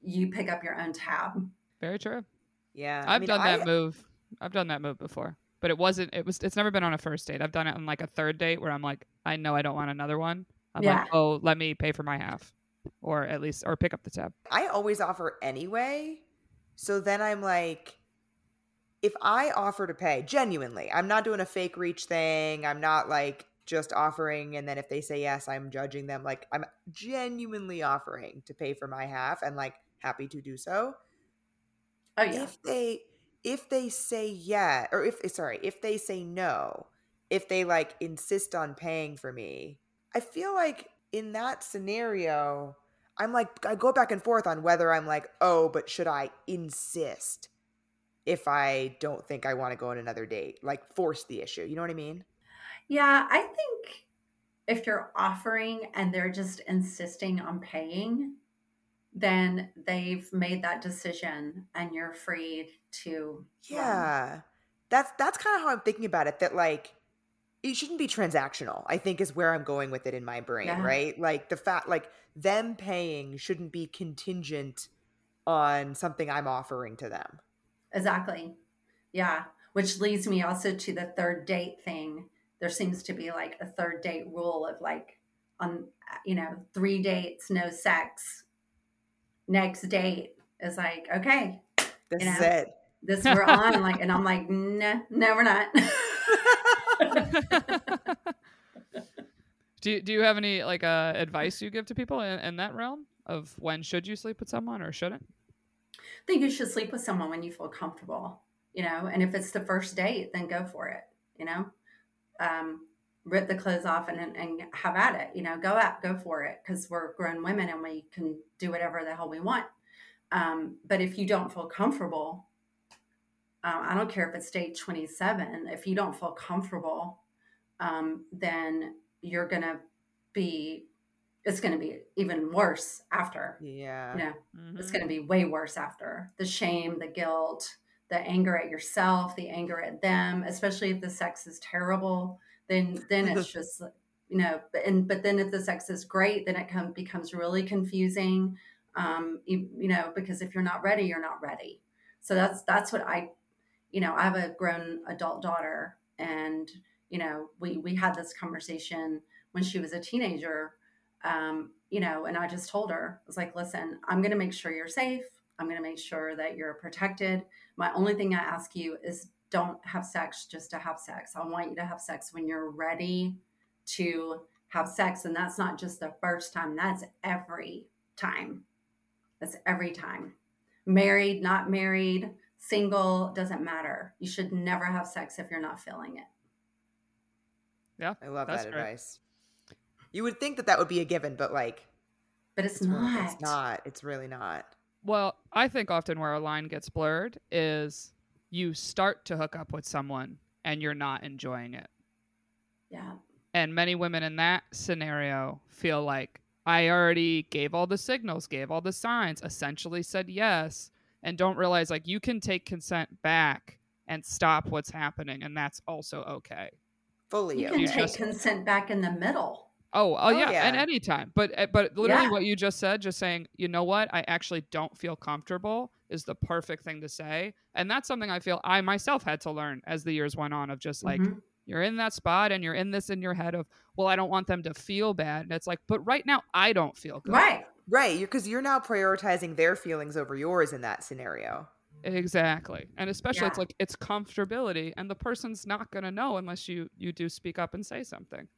you pick up your own tab. Very true. Yeah. I've I mean, done that I- move. I've done that move before, but it wasn't. It was. It's never been on a first date. I've done it on like a third date where I'm like, I know I don't want another one. I'm Yeah. like, oh, let me pay for my half, or at least, or pick up the tab. I always offer anyway. So then I'm like, if I offer to pay, genuinely, I'm not doing a fake reach thing. I'm not like just offering. And then if they say yes, I'm judging them. Like, I'm genuinely offering to pay for my half and like happy to do so. Oh yeah. If they, if they say yeah, or if, sorry, if they say no, if they like insist on paying for me, I feel like in that scenario, I'm like, I go back and forth on whether I'm like, oh, but should I insist if I don't think I want to go on another date? Like, force the issue. You know what I mean? Yeah, I think if you're offering and they're just insisting on paying, then they've made that decision and you're free to. Yeah. That's that's kind of how I'm thinking about it. That like it shouldn't be transactional, I think is where I'm going with it in my brain, Yeah. right? Like the fact like them paying shouldn't be contingent on something I'm offering to them. Exactly. Yeah. Which leads me also to the third date thing. There seems to be like a third date rule of like on you know, three dates, no sex. Next date is like, okay, This You is it. this we're on. like and I'm like, no, no, we're not. do you, Do you have any like uh, advice you give to people in, in that realm of when should you sleep with someone or shouldn't? Think you should sleep with someone when you feel comfortable, you know, and if it's the first date, then go for it, you know. Um, rip the clothes off and, and have at it, you know, go out, go for it because we're grown women and we can do whatever the hell we want. Um, but if you don't feel comfortable, um, I don't care if it's date 27, if you don't feel comfortable, um, then you're going to be, it's going to be even worse after, Yeah. you know Mhm. it's going to be way worse after the shame the guilt the anger at yourself the anger at them especially if the sex is terrible then then it's just you know but and but then if the sex is great then it come, becomes really confusing um you, you know because if you're not ready you're not ready so that's that's what i you know i have a grown adult daughter and you know we we had this conversation when she was a teenager um, you know, and I just told her, I was like, listen, I'm going to make sure you're safe. I'm going to make sure that you're protected. My only thing I ask you is don't have sex just to have sex. I want you to have sex when you're ready to have sex. And that's not just the first time, that's every time. That's every time. Married, not married, single, doesn't matter. You should never have sex if you're not feeling it. Yeah, I love That's that great. advice. You would think that that would be a given, but like, But it's, it's really- not. It's not. It's really not. Well, I think often where a line gets blurred is you start to hook up with someone and you're not enjoying it. Yeah. And many women in that scenario feel like I already gave all the signals, gave all the signs, essentially said yes, and don't realize like you can take consent back and stop what's happening, and that's also okay. Fully You okay. can You take just- consent back in the middle. Oh, oh, Oh, yeah, yeah. and anytime. But uh, but literally Yeah. what you just said, just saying, you know what, I actually don't feel comfortable. is the perfect thing to say. And that's something I feel I myself had to learn as the years went on of just like, Mhm. you're in that spot and you're in this in your head of, well, I don't want them to feel bad. And it's like, but right now I don't feel good. right. Right, because you're now prioritizing their feelings over yours in that scenario. Exactly. And especially it's like it's comfortability and the person's not going to know unless you you do speak up and say something.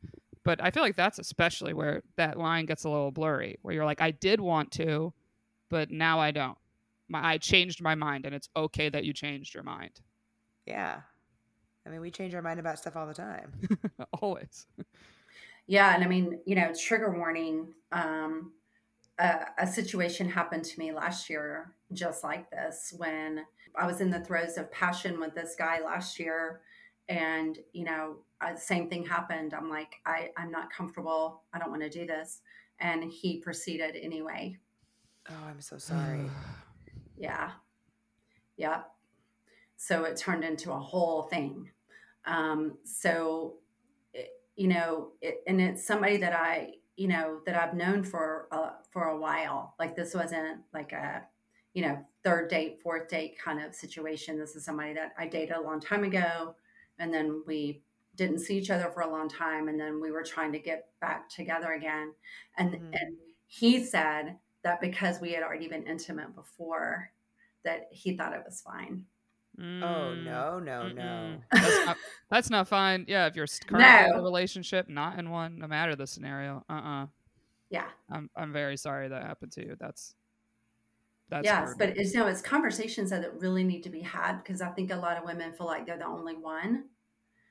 But I feel like that's especially where that line gets a little blurry where you're like I did want to, but now I don't. My I changed my mind and it's okay that you changed your mind. Yeah. I mean, we change our mind about stuff all the time. Always. Yeah, and I mean, you know, trigger warning. Um, a, a situation happened to me last year, just like this, when I was in the throes of passion with this guy last year, and you know, uh, same thing happened. I'm like, I, I'm not comfortable. I don't want to do this, and he proceeded anyway. Oh, I'm so sorry. Yeah, yeah. So it turned into a whole thing. Um, so, it, you know, it, and it's somebody that I, you know, that I've known for uh, for a while. Like this wasn't like a, you know, third date, fourth date kind of situation. This is somebody that I dated a long time ago, and then we didn't see each other for a long time, and then we were trying to get back together again. And Mhm. and he said that because we had already been intimate before, that he thought it was fine. Oh, Mm, no, no, no. mm-mm. That's not, that's not fine. Yeah, if you're s- currently in a relationship, not in one, no matter the scenario. Uh-uh. Yeah. I'm I'm very sorry that happened to you. That's that's yes, hard. but it's you know it's conversations that really need to be had because I think a lot of women feel like they're the only one,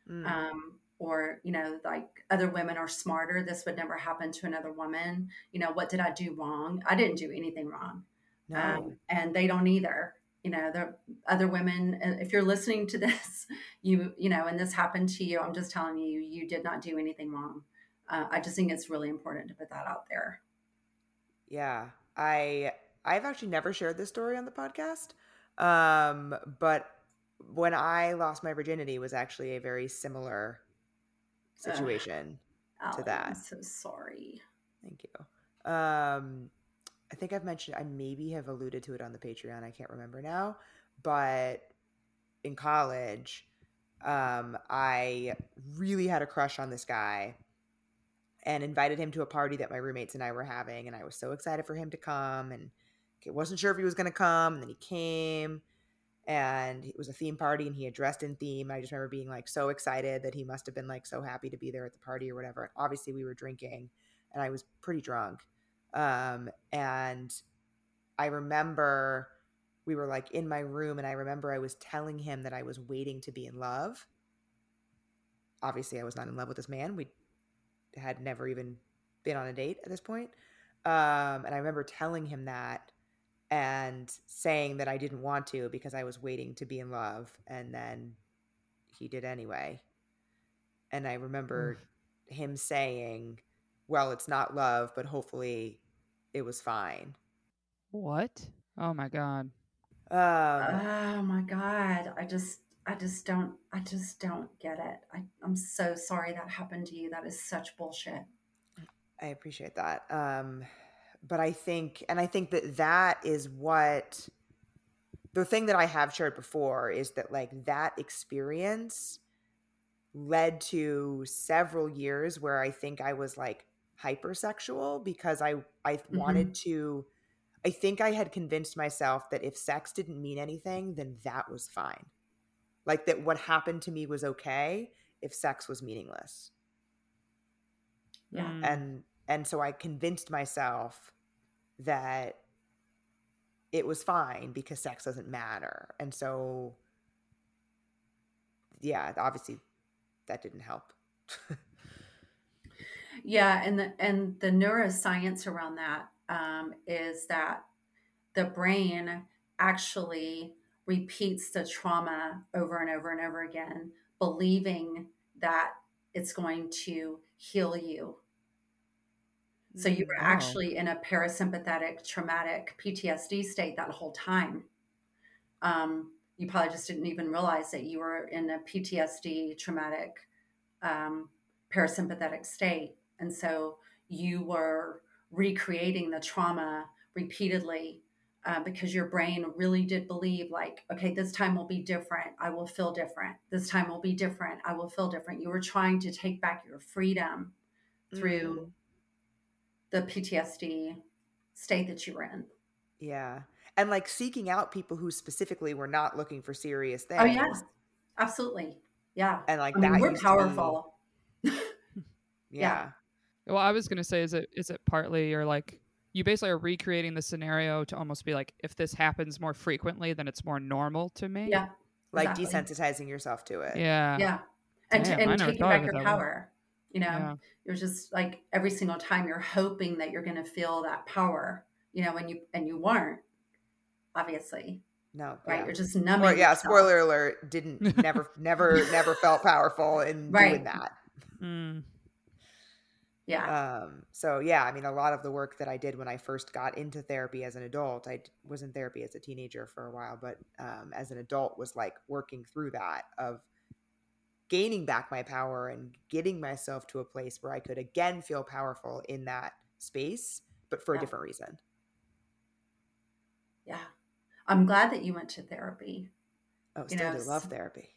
Mm. um, or you know like other women are smarter. This would never happen to another woman. You know what did I do wrong? I didn't do anything wrong, no. um, and they don't either. You know, the other women. If you're listening to this, you you know, and this happened to you, I'm just telling you, you did not do anything wrong. Uh, I just think it's really important to put that out there. Yeah, I I've actually never shared this story on the podcast. Um, but when I lost my virginity was actually a very similar Ugh. situation. Allie, that. I'm so sorry. Thank you. Um, I think I've mentioned I maybe have alluded to it on the Patreon. I can't remember now, but in college, um, I really had a crush on this guy and invited him to a party that my roommates and I were having, and I was so excited for him to come, and wasn't sure if he was going to come, and then he came, and it was a theme party, and he had dressed in theme. I just remember being like so excited that he must have been like so happy to be there at the party or whatever. Obviously, we were drinking, and I was pretty drunk, um, and I remember we were like in my room, and I remember I was telling him that I was waiting to be in love. Obviously, I was not in love with this man. We had never even been on a date at this point. Um, and I remember telling him that and saying that I didn't want to because I was waiting to be in love. And then he did anyway. And I remember him saying, Well, it's not love, but hopefully it was fine. what? Oh my god. Um, Oh my God. I just, I just don't, I just don't get it. I, I'm so sorry that happened to you. That is such bullshit. I appreciate that. Um, but I think, and I think that that is what the thing that I have shared before is that like that experience led to several years where I think I was like hypersexual because I I mm-hmm. wanted to I think I had convinced myself that if sex didn't mean anything then that was fine. Like that what happened to me was okay if sex was meaningless Yeah. And and so i convinced myself that it was fine because sex doesn't matter and so yeah obviously that didn't help Yeah. And the, and the neuroscience around that um, is that the brain actually repeats the trauma over and over and over again, believing that it's going to heal you. So you were Wow. actually in a parasympathetic traumatic PTSD state that whole time. Um, you probably just didn't even realize that you were in a PTSD traumatic um, parasympathetic state. And so you were recreating the trauma repeatedly uh, because your brain really did believe like okay this time will be different i will feel different this time will be different i will feel different you were trying to take back your freedom through Mhm. The ptsd state that you were in Yeah. And like seeking out people who specifically were not looking for serious things. oh yeah absolutely yeah And like i mean that we're used to be- powerful yeah. Well, I was gonna say, is it is it partly you're like you basically are recreating the scenario to almost be like, if this happens more frequently, then it's more normal to me. yeah Like exactly. desensitizing yourself to it. Yeah. yeah and, Damn, I and taking back your that way. power you know Yeah. you're just like every single time you're hoping that you're going to feel that power you know and you and you weren't obviously No. right Yeah. you're just numbing Or, yeah, yourself. spoiler alert, didn't never never never felt powerful in doing that. Mm. yeah Um, so yeah, I mean, a lot of the work that I did when I first got into therapy as an adult, I was in therapy as a teenager for a while, but um, as an adult was like working through that of gaining back my power and getting myself to a place where I could again feel powerful in that space, but for a different reason. yeah i'm glad that you went to therapy Oh, You still know, do love therapy.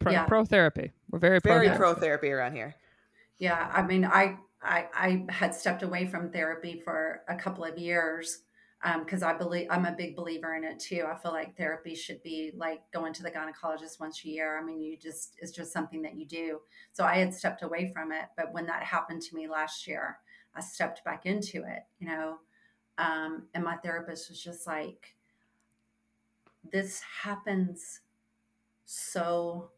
Pro, Yeah. pro therapy. We're very pro. Very pro therapy around here. yeah i mean i i, I had stepped away from therapy for a couple of years because I believe I'm a big believer in it too. I feel like therapy should be like going to the gynecologist once a year. I mean, you just it's just something that you do. So I had stepped away from it, but when that happened to me last year, I stepped back into it. You know, um, and my therapist was just like, "This happens so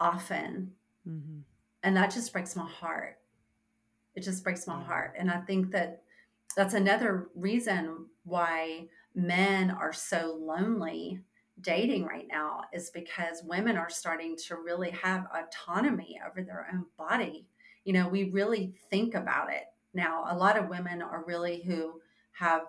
often Mhm. and that just breaks my heart it just breaks my heart and i think that that's another reason why men are so lonely dating right now is because women are starting to really have autonomy over their own body. You know we really think about it. Now a lot of women are really who have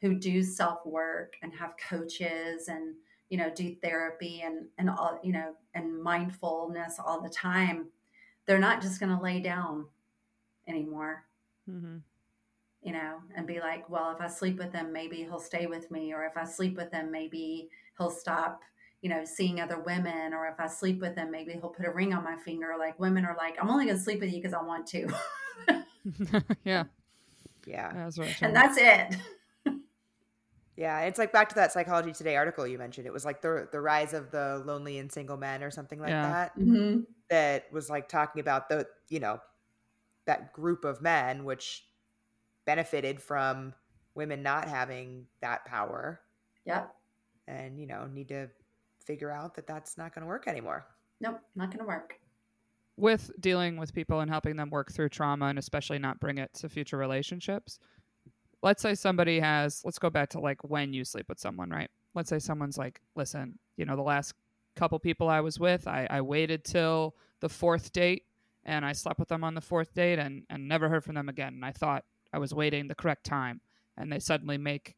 who do self work and have coaches and you know do therapy and and all you know and mindfulness all the time. They're not just going to lay down anymore. Mhm. You know and be like well if i sleep with him maybe he'll stay with me or if i sleep with him maybe he'll stop you know seeing other women or if i sleep with him maybe he'll put a ring on my finger like women are like i'm only going to sleep with you because i want to yeah. Yeah. That's what and that's it Yeah, it's like back to that Psychology Today article you mentioned. It was like the the rise of the lonely and single men or something like Yeah. that. Mhm. That was like talking about the you know that group of men which benefited from women not having that power. Yep. And you know need to figure out that that's not going to work anymore. nope not going to work. With dealing with people and helping them work through trauma and especially not bring it to future relationships let's say somebody has let's go back to like when you sleep with someone right? Let's say someone's like listen you know the last couple people i was with i, I waited till the fourth date and i slept with them on the fourth date and, and never heard from them again. And i thought i was waiting the correct time. And they suddenly make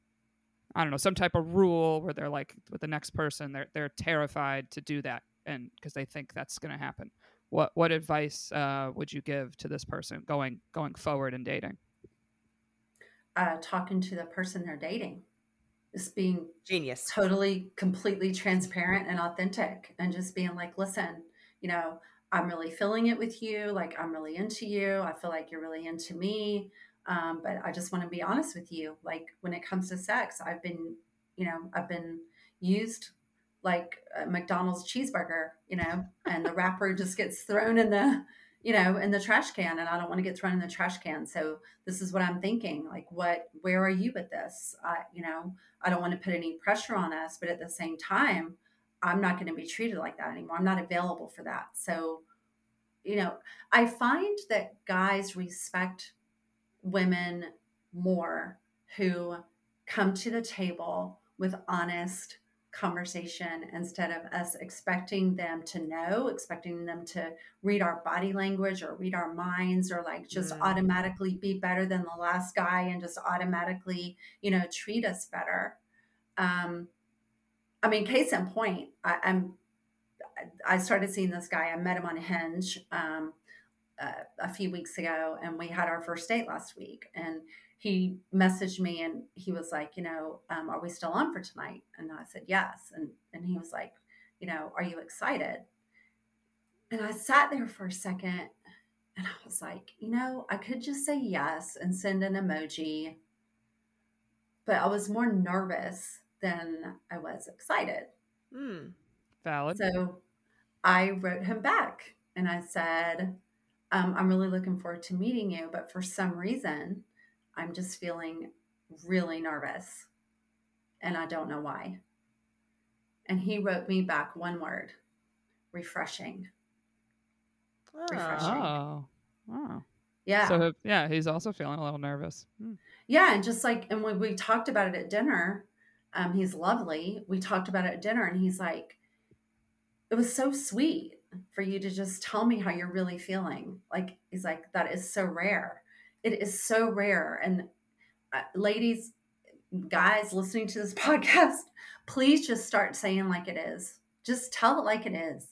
i don't know some type of rule where they're like with the next person they're, they're terrified to do that and because they think that's going to happen. What what advice uh, would you give to this person going going forward in dating? uh, talking to the person they're dating. Just being Genius. totally completely transparent and authentic and just being like listen you know i'm really feeling it with you like i'm really into you. I feel like you're really into me um, but i just want to be honest with you like when it comes to sex i've been you know i've been used like a mcdonald's cheeseburger you know and the wrapper just gets thrown in the you know in the trash can and i don't want to get thrown in the trash can so this is what i'm thinking like what where are you with this i you know I don't want to put any pressure on us, but at the same time, I'm not going to be treated like that anymore. I'm not available for that. So, you know, I find that guys respect women more who come to the table with honest conversation instead of us expecting them to know, expecting them to read our body language or read our minds or like just Mm. automatically be better than the last guy and just automatically, you know, treat us better. Um, I mean, case in point, I, I'm I started seeing this guy. I met him on Hinge um, uh, a few weeks ago, and we had our first date last week. And he messaged me and he was like, you know, um, are we still on for tonight? And I said, yes. And, and he was like, you know, are you excited? And I sat there for a second and I was like, you know, I could just say yes and send an emoji, but I was more nervous than I was excited. Mm. Valid. So I wrote him back and I said, um, I'm really looking forward to meeting you, but for some reason, I'm just feeling really nervous and I don't know why. And he wrote me back one word refreshing. Refreshing. oh. Oh. Yeah. So yeah, he's also feeling a little nervous. Hmm. Yeah. And just like, and when we talked about it at dinner, um, he's lovely. We talked about it at dinner and he's like, it was so sweet for you to just tell me how you're really feeling. Like, he's like, that is so rare. It is so rare. And uh, ladies, guys listening to this podcast, please just start saying like it is. Just tell it like it is.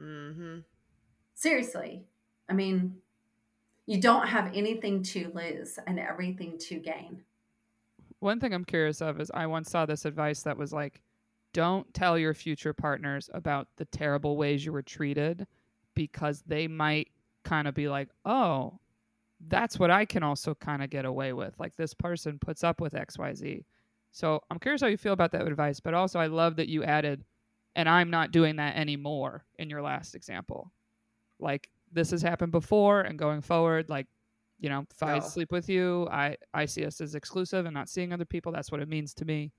Mm-hmm. Seriously. I mean, you don't have anything to lose and everything to gain. One thing I'm curious of is I once saw this advice that was like, don't tell your future partners about the terrible ways you were treated because they might kind of be like, oh, that's what I can also kind of get away with. Like this person puts up with XYZ. So I'm curious how you feel about that advice, but also I love that you added, and I'm not doing that anymore in your last example. Like this has happened before and going forward, like, you know, if I oh. sleep with you, I, I see us as exclusive and not seeing other people. That's what it means to me.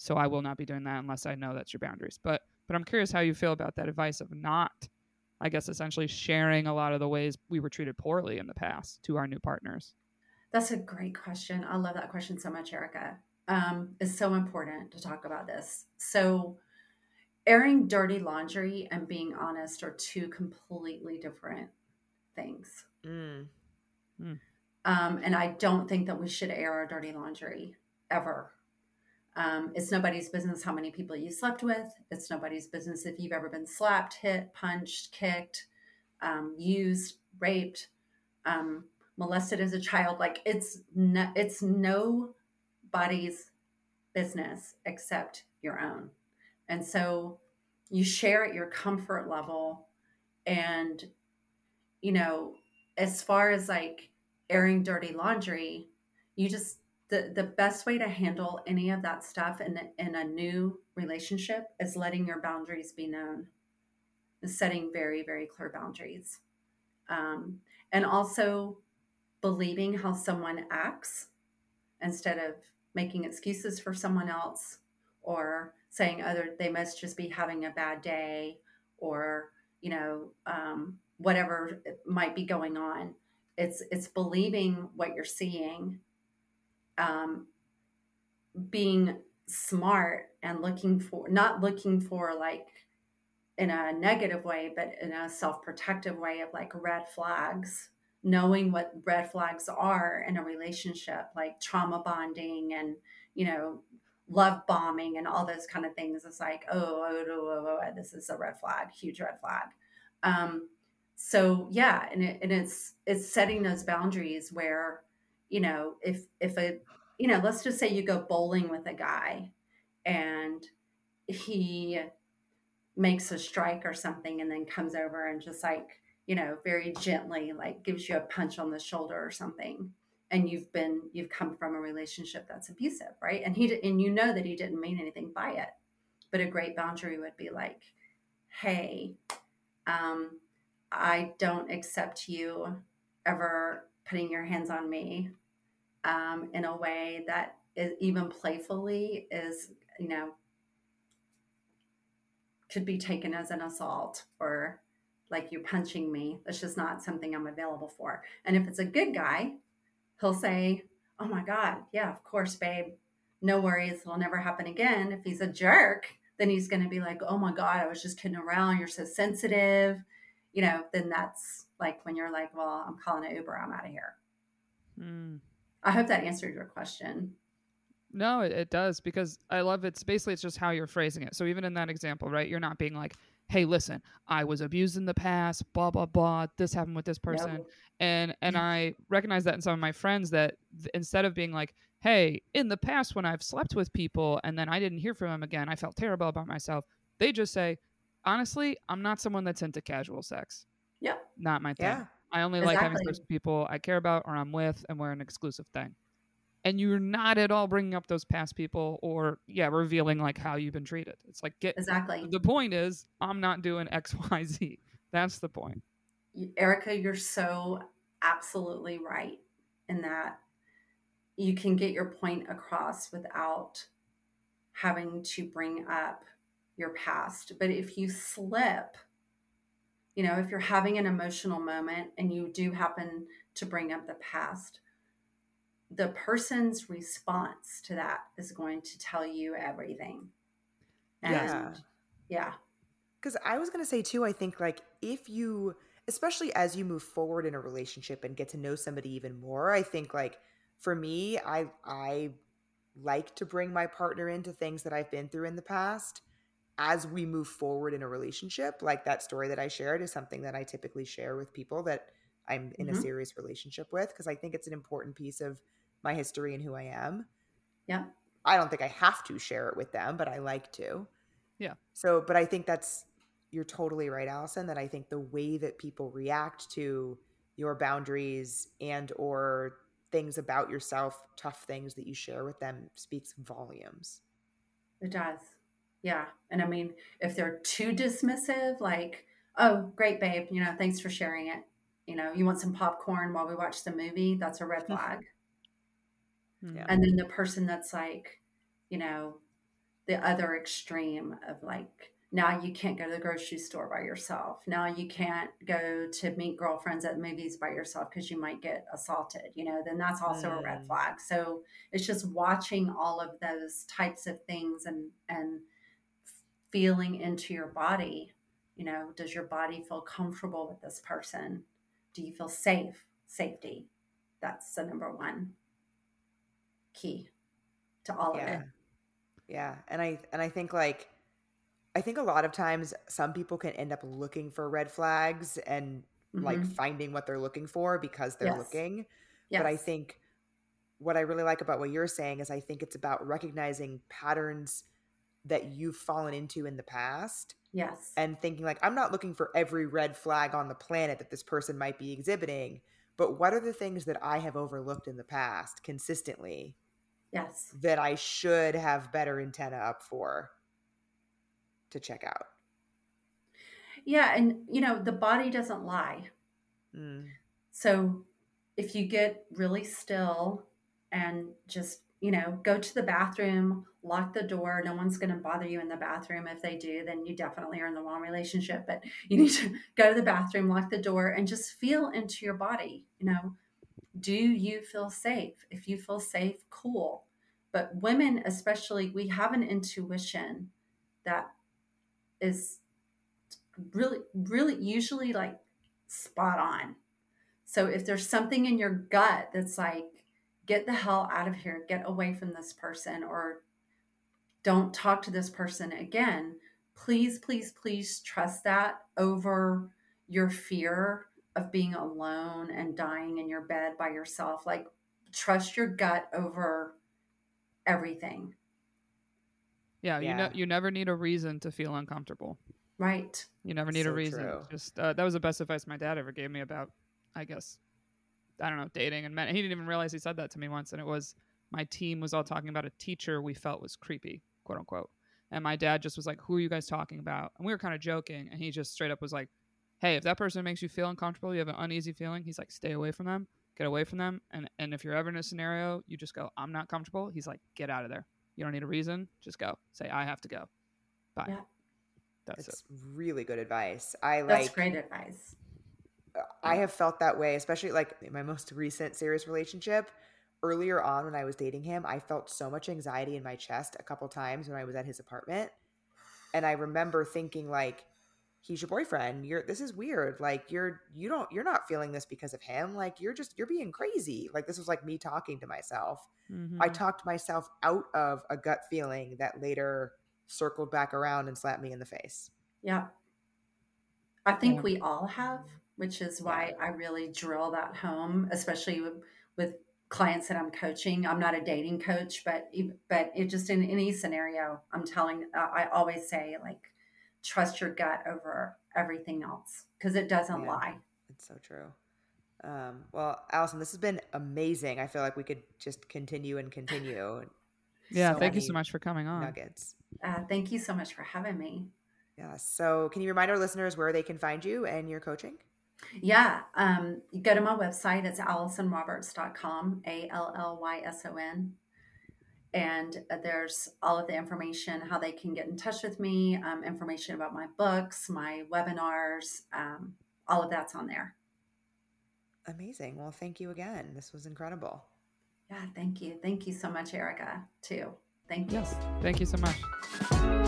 So I will not be doing that unless I know that's your boundaries. But but I'm curious how you feel about that advice of not, I guess, essentially sharing a lot of the ways we were treated poorly in the past to our new partners. That's a great question. I love that question so much, Erica. Um, it's so important to talk about this. So, airing dirty laundry and being honest are two completely different things. Mm. Mm. Um, and I don't think that we should air our dirty laundry ever. Um, it's nobody's business how many people you slept with. It's nobody's business if you've ever been slapped, hit, punched, kicked, um, used, raped, um, molested as a child. Like it's no, it's nobody's business except your own. And so you share at your comfort level. And, you know, as far as like airing dirty laundry, you just the the best way to handle any of that stuff in in a new relationship is letting your boundaries be known, setting very very clear boundaries, um, and also believing how someone acts instead of making excuses for someone else or saying other they must just be having a bad day or you know um, whatever might be going on. It's it's believing what you're seeing um, being smart and looking for not looking for like in a negative way but in a self-protective way of like red flags knowing what red flags are in a relationship like trauma bonding and you know love bombing and all those kind of things. It's like oh, oh, oh, oh, oh this is a red flag huge red flag. Um, so yeah and, it, and it's it's setting those boundaries where you know if if a you know let's just say you go bowling with a guy and he makes a strike or something and then comes over and just like you know very gently like gives you a punch on the shoulder or something. And you've been you've come from a relationship that's abusive right? And he and you know that he didn't mean anything by it. But a great boundary would be like hey um i don't accept you ever putting your hands on me um, in a way that is even playfully is you know could be taken as an assault or like you're punching me. That's just not something i'm available for. And if it's a good guy he'll say oh my god yeah of course babe. No worries. It'll never happen again. If he's a jerk then he's going to be like oh my god i was just kidding around. You're so sensitive. You know then that's like when you're like well i'm calling an uber. I'm out of here. Hmm. I hope that answered your question. No, it, it does because I love it's basically it's just how you're phrasing it. So even in that example, right, you're not being like, "Hey, listen, I was abused in the past, blah blah blah. This happened with this person," No. and and I recognize that in some of my friends that th- instead of being like, "Hey, in the past when I've slept with people and then I didn't hear from them again, I felt terrible about myself," they just say, "Honestly, I'm not someone that's into casual sex. Yep. Not my thing. Yeah. I only like having sex with people I care about or I'm with, and we're an exclusive thing." and you're not at all bringing up those past people or yeah revealing like how you've been treated it's like get Exactly. the point is i'm not doing xyz that's the point Erica, you're so absolutely right in that you can get your point across without having to bring up your past. But if you slip, you know, if you're having an emotional moment and you do happen to bring up the past, the person's response to that is going to tell you everything. And Yeah. yeah. Because I was going to say too, I think like if you, especially as you move forward in a relationship and get to know somebody even more, I think like for me, I I like to bring my partner into things that I've been through in the past as we move forward in a relationship. Like that story that I shared is something that I typically share with people that I'm in a Mhm. serious relationship with because I think it's an important piece of my history and who I am. Yeah. I don't think I have to share it with them, but I like to. Yeah. So, but I think that's you're totally right, Allyson, that I think the way that people react to your boundaries and or things about yourself, tough things that you share with them speaks volumes. It does. Yeah. And I mean, if they're too dismissive, like, oh, great, babe, you know, thanks for sharing it. You know, you want some popcorn while we watch the movie? That's a red flag. Yeah. And then the person that's like, you know, the other extreme of like, now you can't go to the grocery store by yourself. Now you can't go to meet girlfriends at movies by yourself because you might get assaulted, you know, then that's also a red Mm. flag. So it's just watching all of those types of things and, and feeling into your body. You know, does your body feel comfortable with this person? Do you feel safe? Safety. That's the number one key to all of it. Yeah. And I and I think like I think a lot of times some people can end up looking for red flags and like Mhm. finding what they're looking for because they're Yes. looking. yes. But I think what I really like about what you're saying is I think it's about recognizing patterns that you've fallen into in the past yes. and thinking like I'm not looking for every red flag on the planet that this person might be exhibiting, but what are the things that I have overlooked in the past consistently yes. that I should have better antenna up for to check out? Yeah. And, you know, the body doesn't lie. Mm. So if you get really still and just, you know, go to the bathroom, lock the door, no one's going to bother you in the bathroom. If they do, then you definitely are in the wrong relationship. But you need to go to the bathroom, lock the door, and just feel into your body. You know, do you feel safe? If you feel safe, cool. But women, especially, we have an intuition that is really, really usually like spot on. So if there's something in your gut that's like, get the hell out of here, get away from this person, or don't talk to this person again, please, please, please trust that over your fear of being alone and dying in your bed by yourself. Like, trust your gut over everything, yeah, you Yeah. know you never need a reason to feel uncomfortable right? you never need a reason true. just uh, that was the best advice my dad ever gave me about i guess i don't know dating and men he didn't even realize he said that to me once and it was my team was all talking about a teacher we felt was creepy quote unquote. And my dad just was like who are you guys talking about? And we were kind of joking and he just straight up was like hey if that person makes you feel uncomfortable you have an uneasy feeling he's like stay away from them get away from them and and if you're ever in a scenario you just go i'm not comfortable he's like get out of there. You don't need a reason just go. Say i have to go bye. Yeah. that's it. really good advice. I That's like great advice. I have felt that way, especially like in my most recent serious relationship. Earlier on, when I was dating him, I felt so much anxiety in my chest a couple times when I was at his apartment. And I remember thinking, like, he's your boyfriend. You're this is weird. Like you're you don't you're not feeling this because of him. Like you're just you're being crazy. Like this was like me talking to myself. Mhm. I talked myself out of a gut feeling that later circled back around and slapped me in the face. Yeah. I think Yeah. we all have, which is why I really drill that home, especially with, with clients that I'm coaching. I'm not a dating coach, but but it just in any scenario, I'm telling. Uh, I always say like, trust your gut over everything else because it doesn't Yeah. lie. It's so true. Um, well, Allyson, this has been amazing. I feel like we could just continue and continue. yeah, So thank you so much for coming on. Nuggets. Uh, thank you so much for having me. Yeah. So, can you remind our listeners where they can find you and your coaching? Yeah, um, you go to my website. It's allysonroberts.com, A L L Y S O N. And uh, there's all of the information, how they can get in touch with me, um, information about my books, my webinars, um, all of that's on there. Amazing. Well, thank you again. This was incredible. Yeah, thank you. Thank you so much, Erica, too. Thank you. Yes, thank you so much.